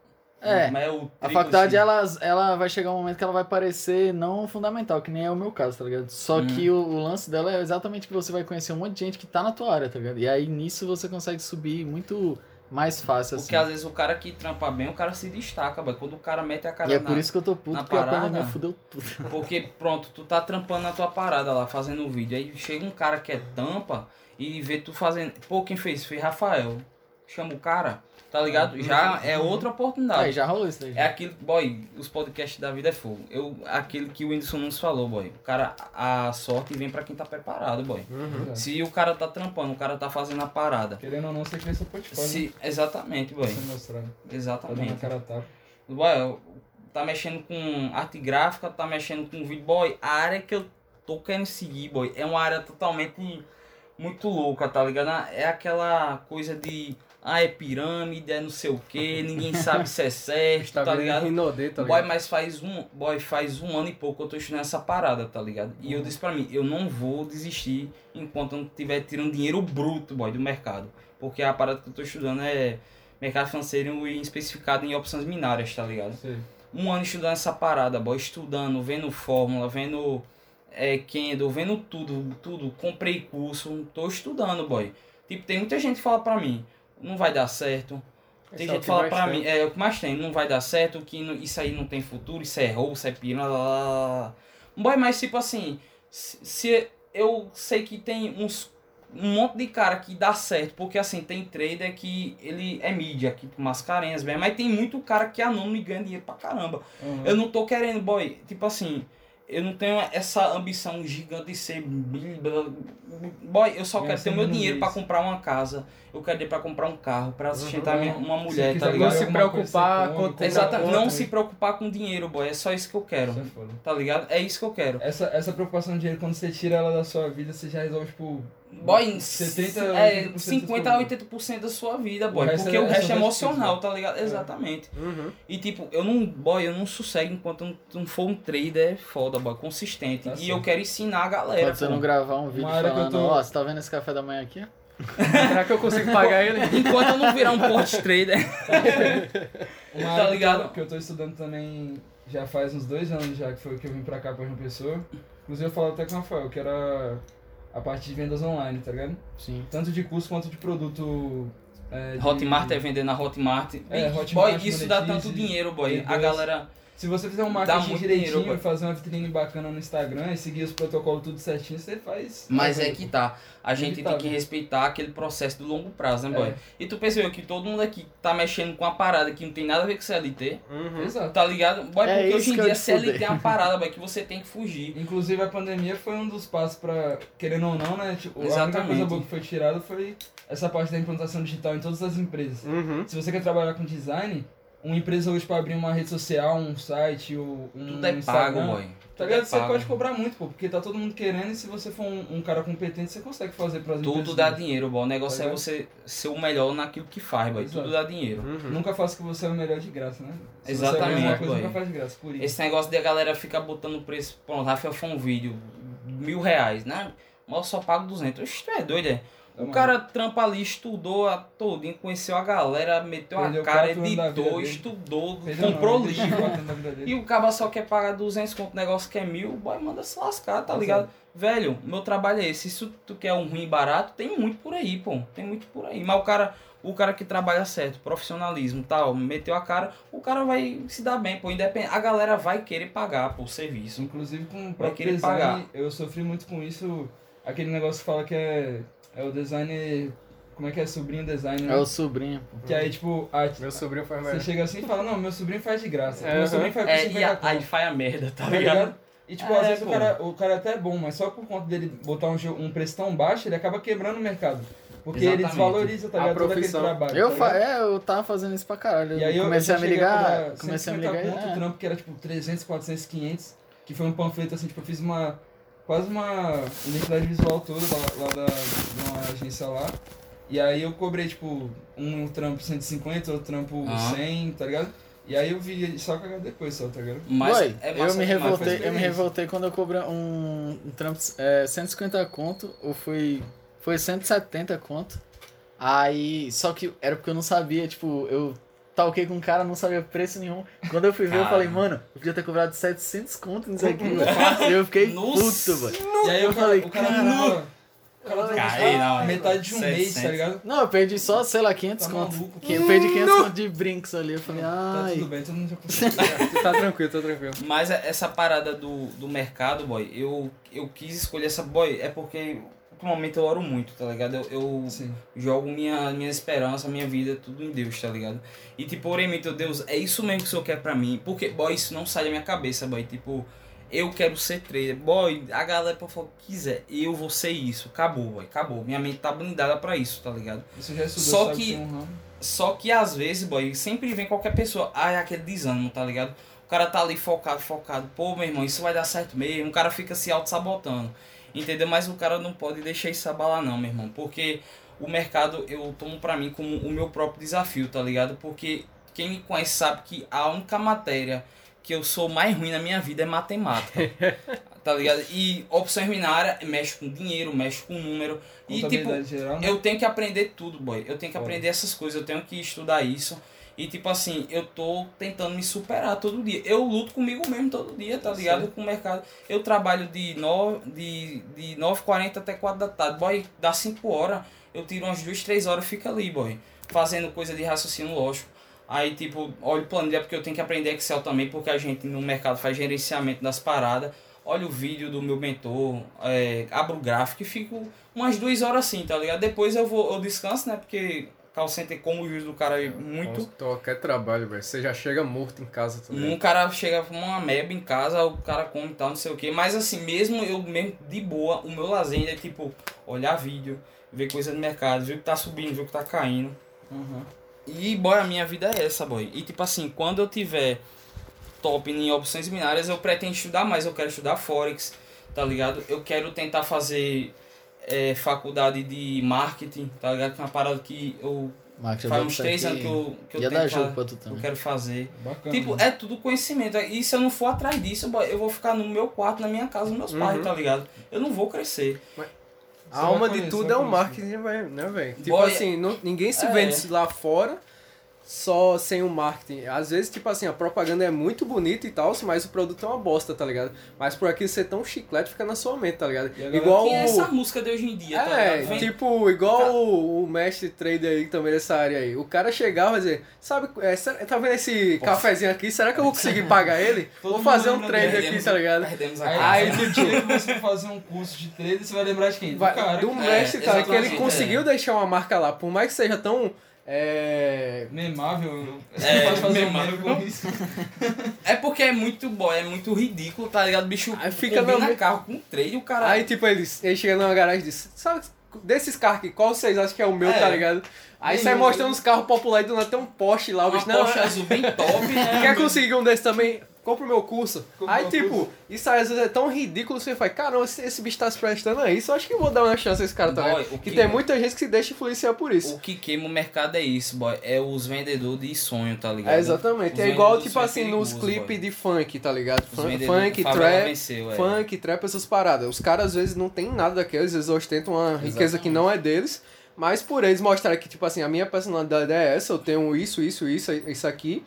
É, mas é o a faculdade, assim. ela, ela vai chegar um momento que ela vai parecer não fundamental, que nem é o meu caso, tá ligado? Só Uhum. que o, o lance dela é exatamente que você vai conhecer um monte de gente que tá na tua área, tá ligado? E aí, nisso, você consegue subir muito mais fácil, assim. Porque às vezes o cara que trampa bem, o cara se destaca, boy. Quando o cara mete a cara E é na... por isso que eu tô puto, porque a parada. pandemia fudeu tudo. Porque, pronto, tu tá trampando na tua parada lá, fazendo o vídeo. Aí chega um cara que é tampa e vê tu fazendo. Pô, quem fez? Fez Rafael. Chama o cara. Tá ligado? Já é outra oportunidade. Aí, já rolou isso daí. É aquele, boy, os podcasts da vida é fogo. Eu, aquele que o Whindersson Nunes falou, boy. O cara, a sorte vem pra quem tá preparado, boy. Uhum. Se o cara tá trampando, o cara tá fazendo a parada. Querendo ou não, você cresce o portfólio. né? Se, exatamente, boy. Tá Exatamente. cara a tapa. Boy, tá mexendo com arte gráfica, tá mexendo com vídeo. Boy, a área que eu tô querendo seguir, boy, é uma área totalmente muito louca, tá ligado? É aquela coisa de. Ah, é pirâmide, é não sei o que, ninguém sabe se é certo, Tá, tá vendo ligado? Rinodê, tá Boy, ligado? mas faz um, boy, faz um ano e pouco que eu tô estudando essa parada, tá ligado? E eu disse pra mim, eu não vou desistir enquanto eu não estiver tirando dinheiro bruto, boy, do mercado. Porque a parada que eu tô estudando é mercado financeiro e especificado em opções binárias, tá ligado? Sei. Um ano estudando essa parada, boy, estudando, vendo fórmula, vendo é, Kendall, vendo tudo, tudo. Comprei curso, tô estudando, boy. Tipo, tem muita gente que fala pra mim, não vai dar certo. Tem Esse é gente que que fala pra tem. mim, é o que mais tem, não vai dar certo, que não- isso aí não tem futuro, isso é roubo, isso é pirâmide, lá, lá, lá, lá. Boy, mas tipo assim, se, se eu sei que tem uns um monte de cara que dá certo, porque assim, tem trader que ele é mídia, que mascarenhas, bem, mas tem muito cara que é anônimo e ganha dinheiro pra caramba. Uhum. Eu não tô querendo, boy, tipo assim, eu não tenho essa ambição gigante de ser. Boy, eu só Ganhar quero ter o meu no dinheiro pra mês. comprar uma casa, eu quero dinheiro pra comprar um carro, pra sustentar minha- uma Se mulher, tá Não ligado? se alguma coisa, preocupar com ter Exato, conta, não se preocupar com dinheiro, boy, é só isso que eu quero, Isso é foda. tá ligado? É isso que eu quero. Essa, essa preocupação de dinheiro, quando você tira ela da sua vida, você já resolve, tipo. Boy, 70, é 80% 50 a 80% da sua vida, boy. resto porque é- o é resto é só emocional, difícil, tá ligado? Exatamente. Uhum. E tipo, eu não, boy, eu não sossego enquanto não, não for um trader foda, boy, consistente. Tá e certo. eu quero ensinar a galera. Pode você não gravar um vídeo falando, tô- ó, você tá vendo esse café da manhã aqui? Será que eu consigo pagar ele? Enquanto eu não virar um porte trader. Uma Tá ligado? Que eu tô estudando também já faz uns dois anos já, que foi que eu vim pra cá pra João Pessoa. Inclusive eu falo até com o Rafael, que era a parte de vendas online, tá ligado? Sim. Tanto de curso quanto de produto. É, de- Hotmart é vender na Hotmart. É, Hotmart, boy, isso dá monetize, tanto dinheiro, boy. A galera. Se você fizer um marketing muito direitinho, dinheiro, fazer uma vitrine bacana no Instagram e seguir os protocolos tudo certinho, você faz. Mas é que tá. A gente tem que respeitar aquele processo do longo prazo, né, boy? É. E tu percebeu que todo mundo aqui tá mexendo com uma parada que não tem nada a ver com CLT. Uhum. Exato. Tá ligado? Boy, É porque isso hoje em que dia. CLT é uma parada, boy, que você tem que fugir. Inclusive a pandemia foi um dos passos pra, querendo ou não, né? Tipo, a única Exatamente. coisa boa que foi tirada foi essa parte da implantação digital em todas as empresas. Uhum. Se você quer trabalhar com design, uma empresa hoje pra abrir uma rede social, um site, ou um Tudo é pago, Instagram, boy. Tá Tudo ligado? é Você pago. pode cobrar muito, pô, porque tá todo mundo querendo e se você for um, um cara competente, você consegue fazer pras Tudo empresas. dá dinheiro, boy. O negócio Tá é você ser o melhor naquilo que faz, boy. Tudo dá dinheiro. Uhum. Nunca faça que você é o melhor de graça, né? Se Exatamente, Você é a mesma coisa, nunca faz de graça, por isso. Esse negócio de a galera ficar botando preço. Pronto, Rafael foi um vídeo, mil reais, né? Mas eu só pago 200. Oxe, tu é doido, é? Tá O cara trampa ali, estudou a todinho, conheceu a galera, meteu Perdeu a cara, editou, estudou, Perdeu comprou não, livro. E o cara só quer pagar 200 conto, negócio que é mil, boy, manda se lascar, tá Exato. ligado? Velho, meu trabalho é esse. Se tu quer um ruim barato, tem muito por aí, pô. Tem muito por aí. Mas o cara, o cara que trabalha certo, profissionalismo tal, meteu a cara, o cara vai se dar bem, pô. Independente. A galera vai querer pagar por serviço. Inclusive com o próprio querer design, pagar. eu sofri muito com isso. Aquele negócio que fala que é, é o designer. Como é que é? Sobrinho designer. É né? o sobrinho, pô. Que aí, tipo, a- Meu sobrinho faz você merda. chega assim e fala, não, meu sobrinho faz de graça. É, meu sobrinho faz É, 50 e a- aí faz a merda, tá Tá ligado? ligado? E tipo, É, às vezes o cara, o cara até é bom, mas só por conta dele botar um, um preço tão baixo, ele acaba quebrando o mercado. Porque ele Exatamente. desvaloriza, tá A ligado? Todo aquele profissão. trabalho. Eu, tá é, eu tava fazendo isso pra caralho. E aí eu comecei eu a me ligar, comecei a me 150 ligar. conto, o é. trampo que era tipo 300, 400, 500, que foi um panfleto assim, tipo, eu fiz uma quase uma identidade visual toda lá, lá da, de uma agência lá. E aí eu cobrei tipo um trampo 150, outro trampo Aham. 100, tá ligado? E aí eu vi só cagar depois só, tá ligado? Mas Boy, é eu me demais, revoltei, eu me revoltei quando eu cobrei um, um trampo é, 150 conto, ou foi foi 170 conto. Aí, só que era porque eu não sabia, tipo, eu talquei com um cara, não sabia preço nenhum. Quando eu fui ver, eu falei, Caramba. mano, eu podia ter cobrado 700 conto nisso aqui. E eu fiquei Nossa. puto, velho. E aí Eu cara, falei, o cara "Caralho." tava, o cara tava Aí, não, metade de um mês, 700. tá ligado? Não, eu perdi só, sei lá, 500 Tá conto. Que- Perdi 500 conto de brinks ali. Eu falei, Tá ai. tudo bem, todo mundo já. Tá tranquilo, tá tranquilo. Mas essa parada do, do mercado, boy, eu, eu quis escolher essa, boy, é porque ultimamente eu oro muito, tá ligado? Eu, eu jogo minha, minha esperança, minha vida, tudo em Deus, tá ligado? E tipo, orei muito, Deus, é isso mesmo que o Senhor quer pra mim. Porque, boy, isso não sai da minha cabeça, boy. Tipo, eu quero ser trader. Boy, a galera o que quiser. Eu vou ser isso. Acabou, boy. Acabou. Minha mente tá blindada pra isso, tá ligado? Você já estudou, Só que-. Só que às vezes, boy, sempre vem qualquer pessoa. Ah, é aquele desânimo, tá ligado? O cara tá ali focado, focado. Pô, meu irmão, isso vai dar certo mesmo. O cara fica se auto-sabotando. Entendeu? Mas o cara não pode deixar isso abalar, não, meu irmão. Porque o mercado eu tomo pra mim como o meu próprio desafio, tá ligado? Porque quem me conhece sabe que a única matéria que eu sou mais ruim na minha vida é matemática. tá ligado? E opções binárias mexe com dinheiro, mexe com número. E tipo, geral, né? eu tenho que aprender tudo, boy. Eu tenho que aprender essas coisas, eu tenho que estudar isso. E tipo assim, eu tô tentando me superar todo dia. Eu luto comigo mesmo todo dia, tá ligado? Com o mercado. Eu trabalho de 9, de, de 9h40 até 4 da tarde. Boy, dá 5 horas, eu tiro umas 2, 3 horas e fico ali, boy. Fazendo coisa de raciocínio lógico. Aí, tipo, olho planilha porque eu tenho que aprender Excel também, porque a gente no mercado faz gerenciamento das paradas. Olho o vídeo do meu mentor, é, abro o gráfico e fico umas duas horas assim, tá ligado? Depois eu vou, eu descanso, né? Porque call center como o juiz do cara é muito. Qualquer trabalho, velho. Você já chega morto em casa também. Um cara chega com uma meba em casa, o cara come e tal, não sei o que. Mas assim, mesmo eu mesmo de boa, o meu lazer é tipo, olhar vídeo, ver coisa do mercado, ver o que tá subindo, ver o que tá caindo. Uhum. E, boy, a minha vida é essa, boy. E, tipo assim, quando eu tiver top em opções binárias, eu pretendo estudar mais. Eu quero estudar Forex, tá ligado? Eu quero tentar fazer é, faculdade de marketing, tá ligado? Que é uma parada que eu... Marketing Faz uns três anos que eu, que eu Ia tenho dar que jogo pra tu eu também. quero fazer. Bacana. Tipo, é tudo conhecimento. E se eu não for atrás disso, eu vou ficar no meu quarto, na minha casa, nos meus pais, Uhum. tá ligado? Eu não vou crescer. A Você alma vai de conhecer, tudo é o conhecer. marketing, né, velho? Tipo Boy, assim, não- ninguém se é. vende lá fora só sem o marketing. Às vezes, tipo assim, a propaganda é muito bonita e tal, mas o produto é uma bosta, tá ligado? Mas por aqui ser tão chiclete fica na sua mente, tá ligado? E Igual Quem é essa música de hoje em dia, tá É, ligado? Vem- tipo, igual Tá. o, o mestre trader aí também dessa área aí. O cara chegava e dizer, sabe, é, será- tá vendo esse cafezinho aqui? Será que eu vou conseguir pagar ele? Todo Vou fazer um trade Perdemos- aqui, tá ligado? Perdemos a Aí, casa. aí no dia que você fazer um curso de trader, você vai lembrar de quem? Do Vai- cara. do que- mestre, É, tá? Que ele exatamente, conseguiu é. deixar uma marca lá, por mais que seja tão. É, Memável. É, não pode fazer um memável. com isso. É porque é muito boy, é muito ridículo, tá ligado? Bicho Aí fica no- carro com e o cara. Aí, tipo, ele, ele chega numa garagem e diz: Sabe, desses carros aqui, qual vocês acham que é o meu, É. tá ligado? Aí sai mostrando os carros populares e do nada tem um Porsche lá. O bicho, não, Porsche azul bem top, né? quer conseguir um desses também? Compra o meu curso. Compra aí, o tipo, curso. isso aí às vezes é tão ridículo você fala: Caramba, esse, esse bicho tá se prestando a isso. Eu acho que eu vou dar uma chance a esse cara, Boy, o Que que- tem muita gente que se deixa influenciar por isso. O que queima o mercado é isso, boy. É os vendedores de sonho, tá ligado? É, exatamente. Os É igual, tipo assim, nos clipes de funk, tá ligado? Os Funk, favela trap, venceu, é. funk, trap, essas paradas. Os caras às vezes não tem nada daqueles, às vezes ostentam uma riqueza que não é deles, mas por eles mostrarem que, tipo assim, a minha personalidade é essa, eu tenho isso, isso, isso, isso aqui.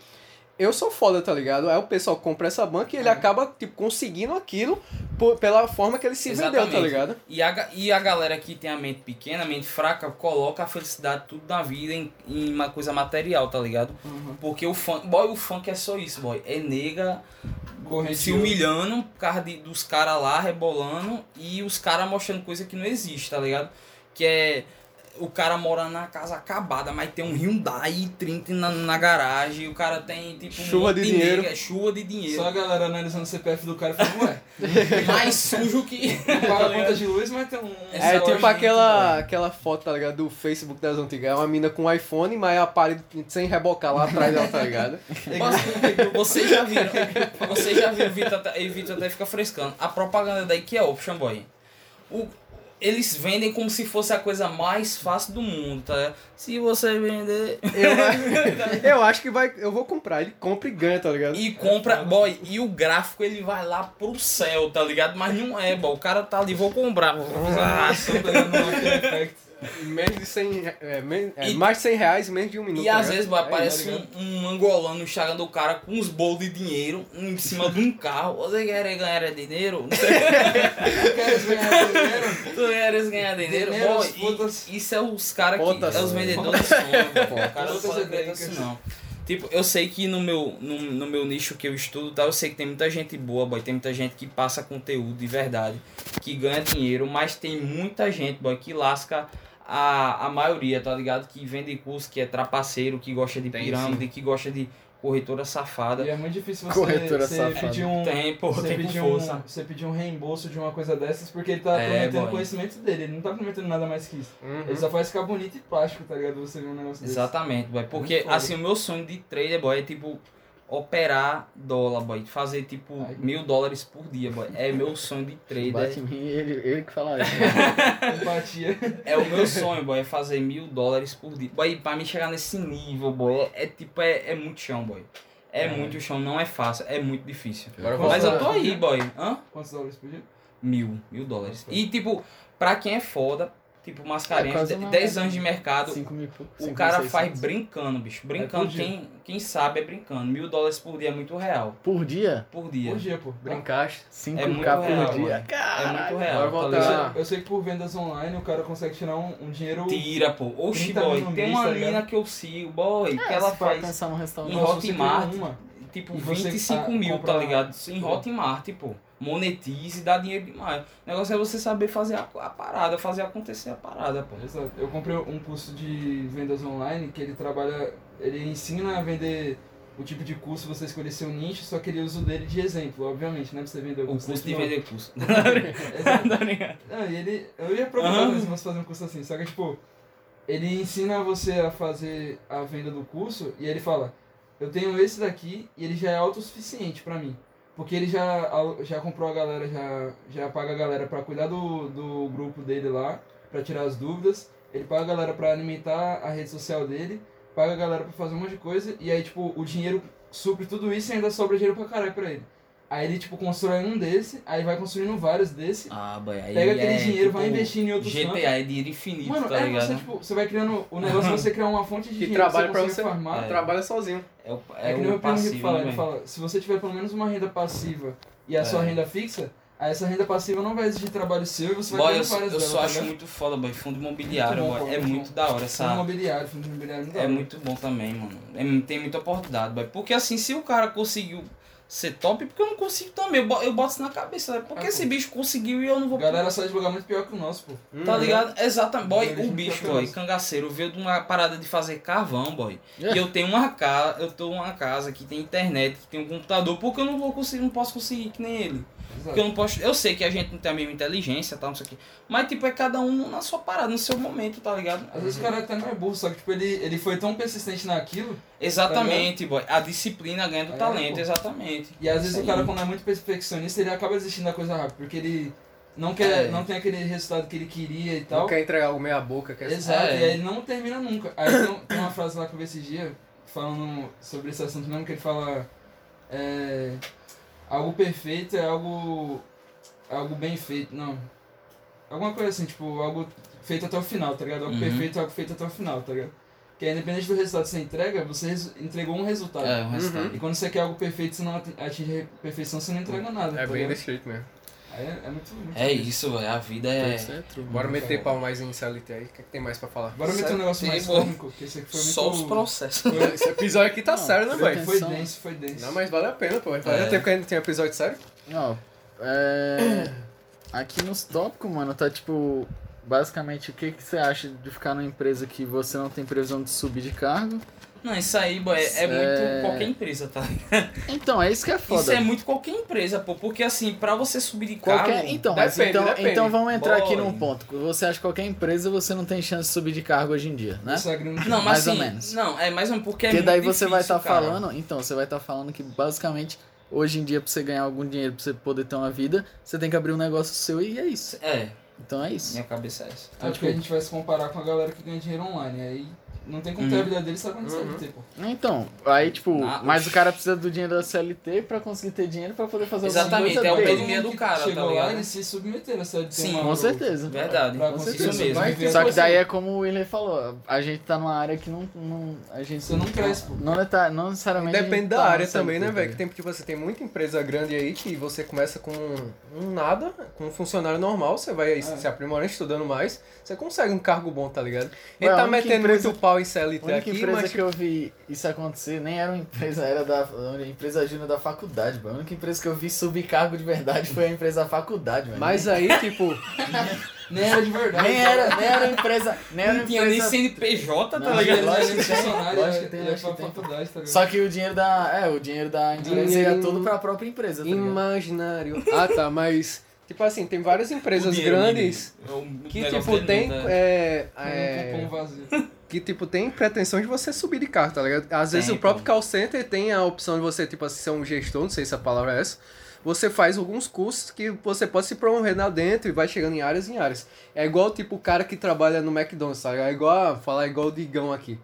Eu sou foda, tá ligado? Aí o pessoal compra essa banca e ele acaba, tipo, conseguindo aquilo por- pela forma que ele se vendeu, tá Exatamente. ligado? E a, e a galera que tem a mente pequena, a mente fraca, coloca a felicidade tudo na vida em, em uma coisa material, tá ligado? Uhum. Porque o funk, boy, o funk é só isso, boy. É nega se humilhando por causa de, dos caras lá rebolando e os caras mostrando coisa que não existe, tá ligado? Que é o cara mora na casa acabada, mas tem um Hyundai 30 na, na garagem, o cara tem tipo um Chuva monte de dinheiro. nega, chuva de dinheiro. Só a galera analisando o CPF do cara e falando, ué, mais sujo que. paga a conta de luz, mas tem um. É É tipo aquela, boy. aquela foto, tá ligado? Do Facebook das antigas. É uma mina com um iPhone, mas a parede sem rebocar lá atrás dela, tá ligado? Vocês já viram, vocês já viram, Vitor até, Vitor até fica frescando. A propaganda da IKEA Option Boy. O, eles vendem como se fosse a coisa mais fácil do mundo, tá? Se você vender. Eu, eu acho que vai. Eu vou comprar. Ele compra e ganha, tá ligado? E compra, boy, e o gráfico ele vai lá pro céu, tá ligado? Mas não é, boy. O cara tá ali, vou comprar. Ah, Menos de 100. re- É, men- é, E- mais de 100 reais, menos de um minuto. E às ligado? vezes boy, É, aparece ligado? um, um angolano Instagram do cara com uns bolos de dinheiro em cima de um carro. Você quer ganhar dinheiro? Queres ganhar dinheiro? Tu queres ganhar dinheiro? Putas. e- isso é os caras que. Putas. É os vendedores pô. O cara assim, não. Tipo, eu sei que no meu, no, no meu nicho que eu estudo, tá, eu sei que tem muita gente boa, boy, tem muita gente que passa conteúdo de verdade, que ganha dinheiro, mas tem muita gente, boy, que lasca a, a maioria, tá ligado? Que vende curso, que é trapaceiro, que gosta de Tem, pirâmide, que gosta de corretora safada. E é muito difícil você, Corretora você safada. pedir um. Tem, pô, você, tem pedir um, força. você pedir um reembolso de uma coisa dessas porque ele tá É, prometendo boy. conhecimento dele, ele não tá prometendo nada mais que isso. Uhum. Ele só faz ficar bonito e plástico, tá ligado? Você ver um negócio desse. Exatamente, boy. Porque, assim, o meu sonho de trader, boy, é tipo operar dólar, boy. Fazer tipo Ai. mil dólares por dia, boy. É meu sonho de trader. Bate em mim, ele, ele que fala isso. Empatia. É o meu sonho, boy, é fazer mil dólares por dia. Boy, pra me chegar nesse nível, boy, é, é tipo, é, é muito chão, boy. É, É. muito chão, não é fácil, é muito difícil. Agora Mas eu tô aí, boy. Hã? Quantos dólares por dia? Mil, mil dólares. E tipo, pra quem é foda, tipo, mascarenhas, É quase de- uma- 10 anos de mercado, 5 mil o 5 cara faz 600. brincando, bicho. Brincando, por dia. quem, quem sabe é brincando. Mil dólares por dia é muito real. Por dia? Por dia. Por dia, pô. Brincaste. 5k É muito por real, dia. mano. É muito real. Tá voltar-? Ah. Eu sei que por vendas online o cara consegue tirar um, um dinheiro. Tira, pô. Oxi, 30 boy. Tem uma tá mina que eu sigo, boy, que É, ela se for faz pensar num restaurante. em Hotmart. Tipo E você, 25 ah, mil, tá ligado? Em Hotmart, pô. Monetize e dá dinheiro demais. O negócio é você saber fazer a, a parada, fazer acontecer a parada, pô. Exato. Eu comprei um curso de vendas online que ele trabalha. Ele ensina a vender o tipo de curso, você escolher seu nicho, só que ele usa o dele de exemplo, obviamente, né? Pra você vender o O curso. curso de vender curso. Exato. Tá ligado? Não, ele. Eu ia procurar mas você fazer um curso assim, só que tipo, ele ensina você a fazer a venda do curso e ele fala, eu tenho esse daqui e ele já é autossuficiente pra mim. Porque ele já, já comprou a galera, já, já paga a galera pra cuidar do, do grupo dele lá, pra tirar as dúvidas, ele paga a galera pra alimentar a rede social dele, paga a galera pra fazer um monte de coisa, e aí tipo, o dinheiro supre tudo isso e ainda sobra dinheiro pra caralho pra ele. Aí ele tipo constrói um desse, aí vai construindo vários desse, Ah, boy, aí Pega aquele é, dinheiro, tipo, vai investindo em outros GTA campos. é dinheiro infinito, Mano, tá é ligado? você, tipo, você vai criando o negócio de você criar uma fonte de Que dinheiro trabalha que pra você você. consegue farmar. É. Trabalha sozinho. É, o, É, é, que nem o o primo que passivo, fala, né, ele velho? fala, se você tiver pelo menos uma renda passiva e a sua É. renda fixa, aí essa renda passiva não vai exigir trabalho seu e você vai Boy, eu, criando só- várias eu delas, só tá acho ligado? muito foda, boy. Fundo imobiliário, Muito bom, boy. É muito da hora Fundo essa. imobiliário, fundo imobiliário não dá, É né? muito bom também, mano. É, tem muita oportunidade, boy. Porque assim, se o cara conseguiu ser top, porque eu não consigo também. Eu Eu boto isso na cabeça, né? Porque Ah, esse bicho conseguiu e eu não vou. A galera sai de lugar muito pior que o nosso, pô. Tá Uhum. ligado? Exatamente. Boy, o bicho, boy, cangaceiro, veio de uma parada de fazer carvão, boy. É. E eu tenho uma casa, eu tô uma casa que tem internet, que tem um computador, porque eu não vou conseguir, não posso conseguir que nem ele. Porque eu não posso. Eu sei que a gente não tem a mesma inteligência, tal, não sei o quê. Mas tipo, é cada um na sua parada, no seu momento, tá ligado? Às vezes o cara até não é burro, só que tipo, ele, ele foi tão persistente naquilo, Exatamente, boy. A disciplina ganha do É, talento, pô. exatamente. e às vezes Isso o cara quando é muito perfeccionista, ele acaba desistindo da coisa rápido, porque ele não quer, É. não tem aquele resultado que ele queria e tal. Não quer entregar algo meia boca, quer Exato, É. e aí ele não termina nunca. Aí tem, tem uma frase lá que eu vi esse dia, falando sobre esse assunto mesmo, que ele fala. É, algo perfeito é algo. algo bem feito. Não. Alguma coisa assim, tipo, algo feito até o final, tá ligado? Algo Uhum. perfeito é algo feito até o final, tá ligado? Que é, independente do resultado que você entrega, você entregou um resultado. É, o resultado. E quando você quer algo perfeito, você não ati- atinge a perfeição, você não entrega nada. É tá bem desse jeito mesmo. É, é muito, muito É difícil. isso, velho. A vida é. Isso é true. Bora meter pau mais em CLT aí. O que, é que tem mais pra falar? Bora meter um negócio mais cômico, que esse aqui foi muito... Só os processos. Foi, Esse episódio aqui tá Não, sério, né, foi velho? foi denso, foi denso. Não, mas vale a pena, pô. Faz É. tempo que a gente tem episódio sério. Ó, é... Aqui nos tópicos, mano, tá tipo... Basicamente, o que, que você acha de ficar numa empresa que você não tem previsão de subir de cargo? Não, isso aí, boy, é, é muito É. qualquer empresa, tá? Então, é isso que é foda. Isso é muito qualquer empresa, pô. Porque assim, pra você subir de Qualquer... cargo. Então, Depende, então, depende. então vamos entrar aqui Boy. num ponto. Você acha que qualquer empresa você não tem chance de subir de cargo hoje em dia, né? Esse agrinho Não, mas Mais ou assim, menos. Não, é mais um porque é Porque muito daí você vai difícil, estar cara. falando, então, você vai estar falando que basicamente hoje em dia pra você ganhar algum dinheiro, pra você poder ter uma vida, você tem que abrir um negócio seu e é isso. É, Então é isso. minha cabeça é essa. Acho que a gente vai se comparar com a galera que ganha dinheiro online. Aí não tem como ter Uhum. a vida deles sabendo Uhum. CLT, pô. Então, aí tipo, Ah, mas o cara precisa do dinheiro da CLT pra conseguir ter dinheiro pra poder fazer alguma Exatamente, coisa é o dele. dinheiro do cara, tá chegou lá, ligado? eles se submeteram a CLT. Sim, uma Com certeza. Verdade. Pra Com certeza. Isso mesmo. Vai viver Só que assim. daí é como o William falou, a gente tá numa área que não. não a gente Você não cresce, pô. Não, tá, não necessariamente. Depende da tá na área CLT, também, né, tá velho? Que ligado? tem, tipo, você tem muita empresa grande aí que você começa com um nada, com um funcionário normal, você vai É. se aprimorando, estudando mais, você consegue um cargo bom, tá ligado? Ué, Ele tá metendo empresa- muito pau em CLT A única aqui, empresa mas que eu vi isso acontecer nem era uma empresa, era da uma empresa júnior da faculdade, mano. A única empresa que eu vi subir cargo de verdade foi a empresa da faculdade, mano. Mas aí, tipo, Nem era de verdade. nem era, nem era empresa, nem era Não tinha nem empresa. CNPJ, tá ligado? Lógico que tem, lógico que ia- tem, lógico que tem. faculdade, tá ligado? Só que o dinheiro da, é, o dinheiro da empresa ia todo pra própria empresa, tá imaginário. Ah, tá, mas tipo assim, tem várias empresas dinheiro, grandes menino. O que tipo tem é, é, um pão vazio. Que tipo tem pretensão de você subir de cargo, tá ligado? Às vezes Tem, o próprio call center tem a opção de você tipo assim, ser um gestor, não sei se a palavra é essa. Você faz alguns cursos que você pode se promover lá dentro e vai chegando em áreas em áreas. É igual tipo o cara que trabalha no McDonald's, tá ligado? É igual, a- falar igual o Digão aqui.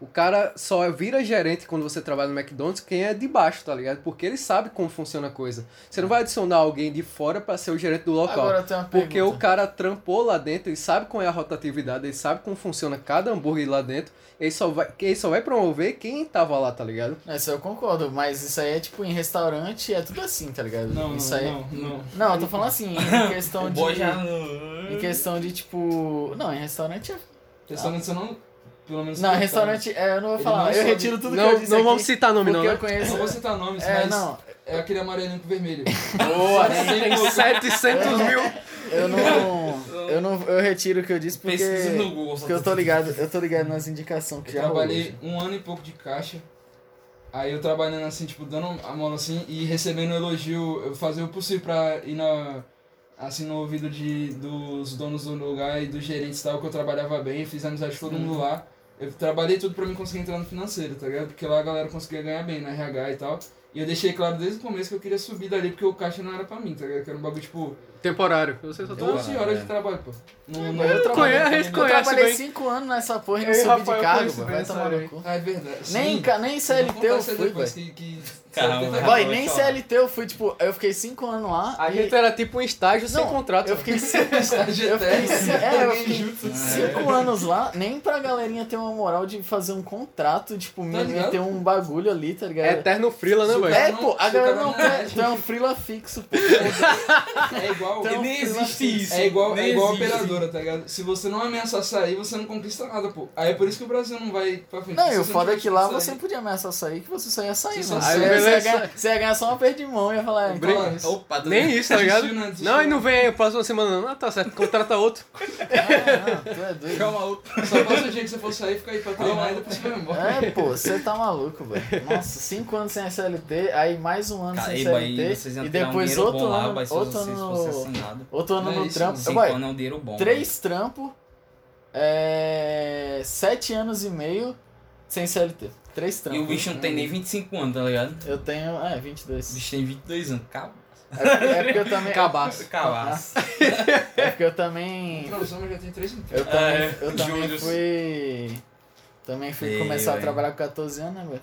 O cara só vira gerente quando você trabalha no McDonald's quem é de baixo, tá ligado? Porque ele sabe como funciona a coisa. Você não vai adicionar alguém de fora pra ser o gerente do local. Agora tenho uma Porque pergunta. o cara trampou lá dentro, ele sabe qual é a rotatividade, ele sabe como funciona cada hambúrguer lá dentro. Ele só vai, ele só vai promover quem tava lá, tá ligado? Isso eu concordo, mas isso aí é tipo em restaurante, é tudo assim, tá ligado? Não, isso não, aí... não, não. Não, eu tô falando assim, em questão de. já... Em questão de tipo. Não, em restaurante é. Restaurante você não... Pelo menos... Não, restaurante. É, eu não vou falar. não eu sabe- retiro tudo que Não, eu disse não vamos citar nome não, porque né? eu conheço. Não vou citar nomes, É, mas não. é aquele amarelinho com vermelho. Boa, né? Tem 700 mil. Eu não. Eu não. Eu retiro o que eu disse porque. Pesquisa no Google. Porque eu tô ligado, eu tô ligado nas indicações que Eu já rolou. trabalhei um ano e pouco de caixa. Aí eu trabalhando assim, tipo, dando a mão assim e recebendo elogio, eu fazia o possível pra ir na, assim, no ouvido de, dos donos do lugar e dos gerentes e tal, que eu trabalhava bem, fiz amizade com todo mundo lá. Eu trabalhei tudo pra mim conseguir entrar no financeiro, tá ligado? Porque lá a galera conseguia ganhar bem, na RH e tal. E eu deixei claro desde o começo que eu queria subir dali, porque o caixa não era pra mim, tá ligado? Que era um bagulho, tipo, Temporário. Você só tá... 12 horas de trabalho, pô. Não, não, Eu trabalhei- conheço, a gente Eu conhece trabalhei bem. 5 anos nessa porra e não Eu subi de cargo, conhece pô. Vai tomar no cu. Ah, é verdade. Nem, nem CLT eu fui, velho. Caramba, Vai nem. CLT eu fui, tipo, eu fiquei 5 anos lá. A e gente era tipo um estágio sem Não, contrato. eu fiquei 5 Estágio eu é, eu anos lá, nem pra galerinha ter uma moral de fazer um contrato, tipo, Tá meter um bagulho ali, tá ligado? É eterno frila, né, velho? É, não- pô, a galera não não quer. mexe. Tu é um frila fixo, pô. É igual. Então, Nem existe isso. É igual, Nem é igual existe. operadora, tá ligado? Se você não ameaçar sair, você não conquista nada, pô. Aí é por isso que o Brasil não vai pra frente. Não, e o foda é que lá sair- você não podia ameaçar sair, que você só ia sair, Você mano. Aí, você ia ganhar, você ia ganhar só uma perda de mão e ia falar, é, então, é, Opa, tá Nem isso, tá ligado? Desistiu, né? Desistiu. Não, e não vem aí, próxima semana não. Ah, tá certo, contrata outro. ah, não, tu é doido. Chama outro. Só passa o dia que você for sair, fica aí pra treinar e depois você vai embora. É, pô, você tá maluco, velho. Nossa, 5 anos sem SLT, aí mais um ano sem aí, iam e um depois outro ano, outro ano assinado. outro ano É no isso, trampo. Cinco anos é um dinheiro bom. três trampos, é, sete anos e meio sem CLT. Três E trampos. o bicho não tem nem 25 anos, tá ligado? Eu tenho, é, O 22. bicho tem 22 anos. Cabo. É, porque- é porque eu também... Cabaço. Cavaço. É porque eu também... Já tem inteiros. Eu também, É, eu também fui... Também fui Ei, começar a trabalhar com 14 anos, né, velho?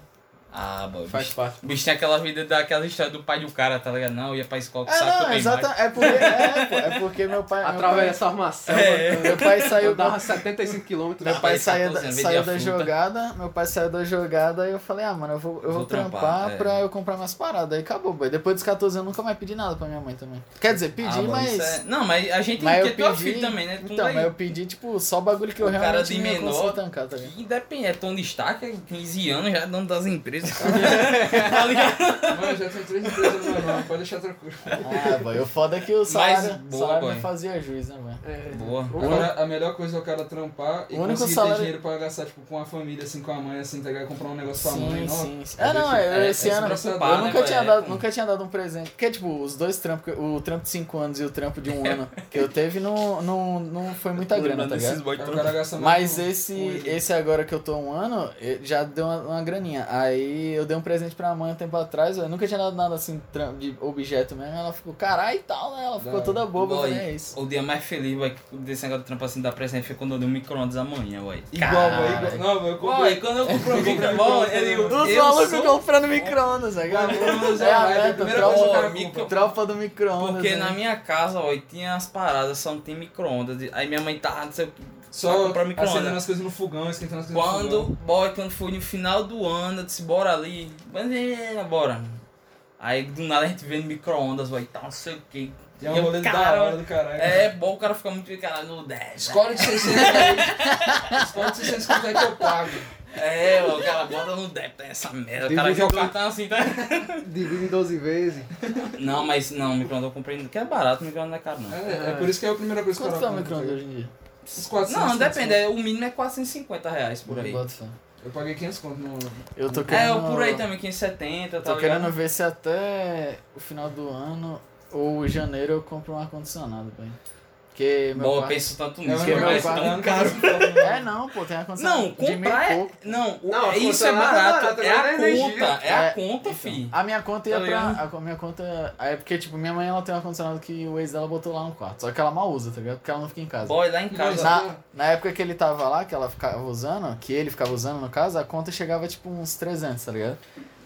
Ah, boy. O Faz bicho, parte. o bicho tem aquela vida daquela história do pai do cara, tá ligado? Não, eu ia pra escola com É, saco não, bem exata, é porque, é, é porque meu pai... Através pai- dessa armação, É. Meu pai saiu eu dava da, 75 km. meu Ah, pai saiu 14 da, saiu da jogada, meu pai saiu da jogada e eu falei, ah, mano, eu vou, eu vou, Vou trampar, trampar, é. pra eu comprar minhas paradas. Aí acabou, boy. Depois dos 14 anos eu nunca mais pedi nada pra minha mãe também. Quer dizer, pedi, Ah, mas... isso é- Não, mas a gente Mas eu pedi... filho também, né? Então, mas eu pedi, tipo, só bagulho que eu O cara realmente de não ia menor- tancar, tá ligado? Independente, é Tony Stark, é 15 anos, já é dono das empresas. Tá ligado? Mano, já tem três empresas no meu nome, pode deixar tranquilo. Ah, boy, o foda é que o salário, boa, salário boy. não fazia juiz, né, velho? É. Boa. Cara- a melhor coisa é o cara trampar e O único conseguir salário- ter dinheiro pra gastar, tipo, com a família, assim, com a mãe, assim, tá ligado? Comprar um negócio pra mãe, Sim, não. sim, sim. É, não, eu, É, esse é ano preocupar, eu né, nunca tinha, dado, nunca tinha dado um presente. Porque, tipo, os dois trampos, o trampo de 5 anos e o trampo de um ano que eu teve, não, não, não foi muita grana, tá ligado? Mas esse, esse agora que eu tô um ano, eh, já deu uma, uma graninha. Aí eu dei um presente pra mãe um tempo atrás, eu nunca tinha dado nada assim de objeto mesmo. Ela ficou, caralho e tal, né? Ela ficou Da- toda boba, eu Boy, é isso. O dia mais feliz, boy, desse negócio de trampo assim, dar presente foi quando eu dei um micro-ondas amanhã, boy. Igual, boy, igual. Não, boy, eu quando eu comprei um micro-ondas, ele... né? Os eu malucos sou- comprando micro-ondas, é, cara. Micro-ondas É a é meta, primeira tropa, do micro-ondas. Porque né? na minha casa, ó, tinha as paradas, só não tem micro-ondas. Aí minha mãe tava, não sei o que, Só comprar acendendo micro-ondas. as coisas no fogão, esquentando as coisas Quando, no fogão. boy, quando foi no final do ano, eu disse, bora ali. Bandeira, bora. Aí do nada a gente vê no micro-ondas, vai, tá, não sei o que. E é um rolê da cara, hora do caralho. É bom, o cara fica muito caralho no 10. Escolhe de 600 aí. Escolhe de 600 quanto é que eu pago. É, o cara bota no débito, tem essa merda. O cara Divide joga o cartão assim, tá? Divide em 12 vezes. Não, mas não, o micro-ondas eu comprei, que é barato, o micro-ondas não é caro não. É, é por isso que é a primeira coisa que eu Quanto tá o micro-ondas hoje em dia? 400. Não, 500 depende, é, o mínimo é 450 reais por aí. Eu paguei 500 conto no... Eu tô É, querendo... eu por aí também, 570, tá Tô ligado? querendo ver se até o final do ano ou janeiro eu compro um ar-condicionado, velho. Porque meu Bom, eu penso tanto É, nisso, parece quarto tão não caro. É, não, pô, tem ar-condicionado Não, de meio comprar é. pouco. Não, o- Não, é- isso é é barato. barato, é a é conta. É a É, conta, então, fi. A minha conta ia Tá pra. A minha conta. É porque, tipo, minha mãe ela tem um ar-condicionado que o ex dela botou lá no quarto. Só que ela mal usa, tá ligado? Porque ela não fica em casa. Boy, lá em casa. Na, na época que ele tava lá, que ela ficava usando, que ele ficava usando no caso, a conta chegava tipo uns 300, tá ligado?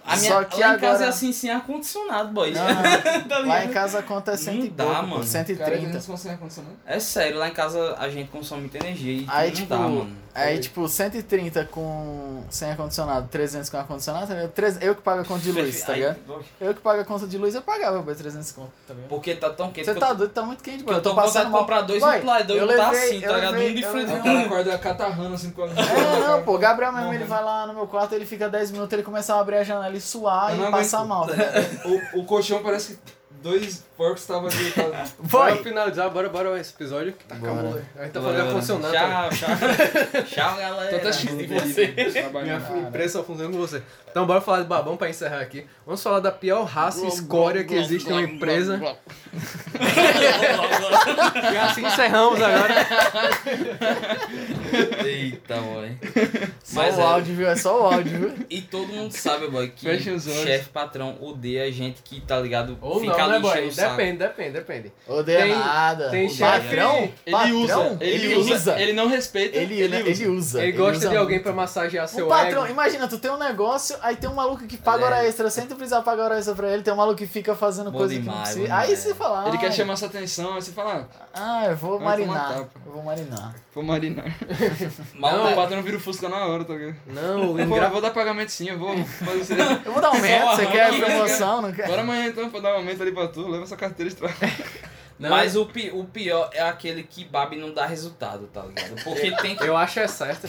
A minha, Só que lá em casa agora- é assim, sem ar-condicionado, boy. Não, Tá lá em casa a conta é 100 e Não dá, pouco, pô, mano. Cara, 130. eles não conseguem ar-condicionado. É sério, lá em casa a gente consome muita energia e Aí, não tipo, dá, mano. Aí, tipo, 130 com sem ar-condicionado, 300 com ar-condicionado, tá ligado? 300 Eu que pago a conta de luz, tá ligado? Eu que pago a conta de luz, eu pagava, boy, 300 conto, tá ligado? Porque tá tão quente Você que tá eu, doido, tá muito quente, que boy. eu tô vontade passando de mal. comprar dois Boy, ventiladores eu e tá levei- assim, tá eu ligado? levei- Um de eu frente O levei do cara outro. acorda catarrando assim com a É, não, pô, Gabriel mesmo, ele vai lá no meu quarto, ele fica 10 minutos, ele começa a abrir a janela e suar Eu e passar mal. tá ligado? O, o colchão parece que dois porcos ali. Tá... Bora Vai! finalizar, bora, bora esse episódio que tá Bora. acabou. A gente tá Bora, fazendo bora. funcionar. tá? Tchau, tchau. Tchau, galera. Tô até xingando Minha empresa só funciona com você. Então bora falar de babão pra encerrar aqui. Vamos falar da pior raça e escória que existe em uma empresa. E assim encerramos agora. Eita, boy. Só Mas o é. áudio, viu? É só o áudio, viu? E todo mundo sabe, boy, que chefe patrão odeia gente que, tá ligado? Ou fica não, né, boy? Depende, depende, depende. Odeia Tem- nada. tem O chefe- patrão? Ele usa, Patrão? ele, usa, ele não respeita, Ele, ele, ele, usa. usa. Ele gosta usa de alguém muito. pra massagear seu O patrão, ego. imagina, tu tem um negócio, aí tem um maluco que paga É. hora extra, sem tu precisar pagar hora extra pra ele, tem um maluco que fica fazendo Bom coisa que demais, não bom precisa. Aí você fala, Ele quer chamar sua atenção, aí você fala, ah, Ah, eu vou marinar. Eu vou marinar. vou marinar. Mal Não, da- o patrão vira o Fusca na hora, tá ligado? Não, eu engra... vou dar pagamento sim, eu vou fazer isso. Eu vou dar um aumento, você quer promoção, não quer? Bora amanhã então pra dar um aumento ali pra tu, leva essa kattir í strafn Não, Mas o, pi- o pior é aquele que babe e não dá resultado, tá ligado? Porque tem que. eu acho é certo.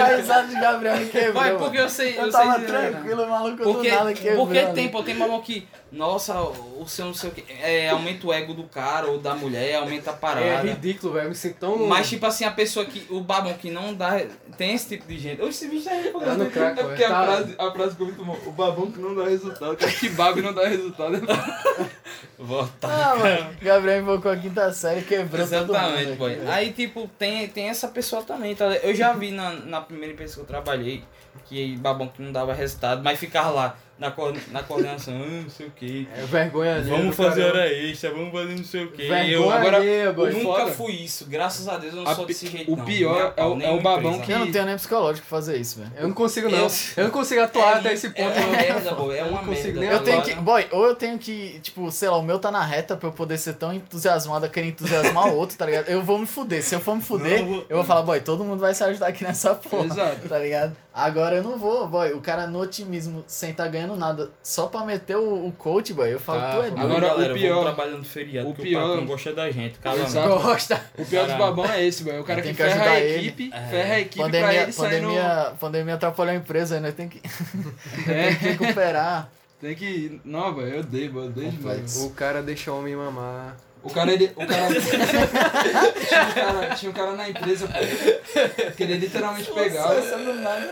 A risada de Gabriel me quebrou. Vai, porque eu sei. Eu Eu tava sei tranquilo, o maluco Porque, do nada quebrou. porque né? tem, pô, tem mamão que, nossa, o seu não sei o que, é, aumenta o ego do cara ou da mulher, aumenta a É parada. ridículo, velho. Eu me sinto tão. Mas, tipo assim, a pessoa que, o babão que não dá, tem esse tipo de gente. Oxe, esse bicho. Tá no crack, É porque a tá- frase, a frase ficou muito bom. O babão que não dá resultado, que babe não dá resultado. Volta. Ah, mano, Gabriel invocou a quinta série quebrou todo Exatamente, mundo. boy. aqui. Aí, tipo, tem, tem essa pessoa também, tá? Eu já vi na, na primeira empresa que eu trabalhei, que babão que não dava resultado, mas ficava lá na, co- na coordenação, ah, não sei o que. É vergonha Vamos do fazer caramba. hora extra, vamos fazer não sei o que. Vergonha Eu agora alheia, boy. eu nunca foda. fui isso, graças a Deus eu não A sou desse jeito. o não. pior é pau, o- é o babão empresa. que- Eu não tenho nem psicológico pra fazer isso, velho. Eu não consigo, não. Eu- Eu não consigo atuar É até esse ponto, é uma merda, boy, é Eu uma merda. Eu tenho que. Boy, ou eu tenho que, tipo, sei lá, o meu tá na reta pra eu poder ser tão entusiasmado a querer entusiasmar o outro, tá ligado? Eu vou me fuder. Se eu for me fuder, Não, eu vou- eu vou falar, boy, todo mundo vai se ajudar aqui nessa porra. Exato. Tá ligado? Agora eu não vou, boy. O cara no otimismo, sem tá ganhando nada, só pra meter o, o coach, boy, eu falo, Tá, tu é doido. Agora, galera, o pior- trabalhando feriado, o pior- o patrão gosta da gente. Exato. Gosta. O pior dos babão é esse, velho. O cara Tem que, que ferra ajudar a equipe, É. ferra a equipe pra Pandemia, ele sair no... pandemia, pandemia atrapalhou a empresa, aí nós tem que, É, tem que recuperar. tem que... Não, velho, eu odeio, eu odeio demais. O cara deixa o homem mamar. O cara, ele... O cara... tinha, um cara tinha um cara na empresa, pô, que ele literalmente pegava...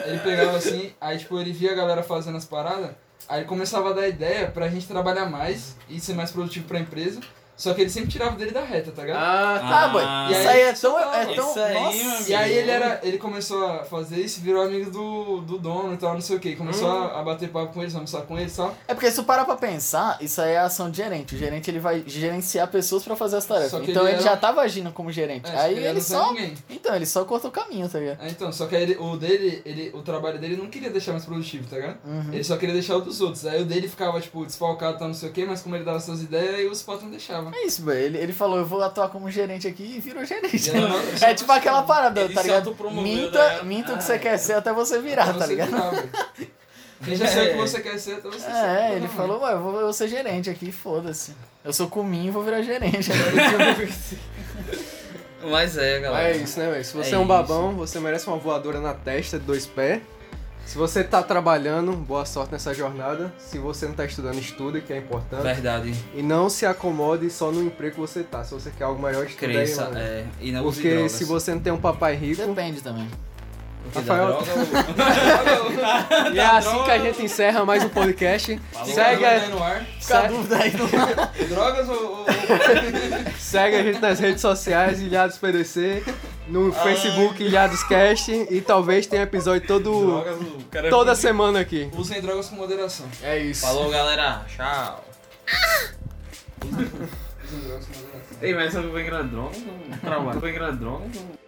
Ele pegava assim, aí tipo, ele via a galera fazendo as paradas, aí começava a dar ideia pra gente trabalhar mais e ser mais produtivo pra empresa, só que ele sempre tirava dele da reta, tá ligado? Ah, Tá, boy. Ah, isso e aí aí- é tão. É tão Isso aí, nossa. meu E aí ele era. Ele começou a fazer isso e virou amigo do, do dono e tal, não sei o que. Começou Hum. a, a bater papo com eles, almoçar com eles e tal. É porque se tu parar pra pensar, isso aí é a ação de gerente. O gerente ele vai gerenciar pessoas pra fazer as tarefas. Então ele ele, era já tava agindo como gerente. É, aí ele, não só. ninguém. Então, ele só cortou o caminho, tá ligado? É, então, só que aí ele, o dele, ele, o trabalho dele não queria deixar mais produtivo, tá ligado? Uhum. Ele só queria deixar o dos outros. Aí o dele ficava, tipo, desfalcado, tal, não sei o que, mas como ele dava suas ideias, aí os patrões deixavam. É isso, velho. Ele, ele falou, eu vou atuar como gerente aqui e virou gerente. Não- É tipo aquela parada, tá ligado? Minta, né? minta o Ah, que você quer ser até você virar, Então tá você ligado? Quem já sabe o que você quer ser, então você. É, ele falou, ué, eu vou, eu vou ser gerente aqui, foda-se. Eu sou cominho e vou virar gerente. Mas é, galera. É isso, né, velho? Se você é, É um isso. babão, você merece uma voadora na testa de dois pés. Se você tá trabalhando, boa sorte nessa jornada. Se você não tá estudando, estuda, que é importante. Verdade. E não se acomode só no emprego que você tá. Se você quer algo melhor, estuda aí, Cresça, mano. é. E não Porque drogas. se você não tem um papai rico, Depende também. Rafael- droga, E é assim que a gente encerra mais um podcast. Fica Segue, a a- dúvida aí no ar. Se- aí no Drogas ou... ou- segue a gente nas redes sociais, Ilhados PDC, no Facebook Ilhados Cast e talvez tenha episódio todo, Drogas cara toda semana aqui. Usem drogas com moderação. É isso. Falou, galera. Tchau. Usem drogas com moderação. Ei, mas eu vou virar droga? Não. Trabalho. Vou virar droga? Não.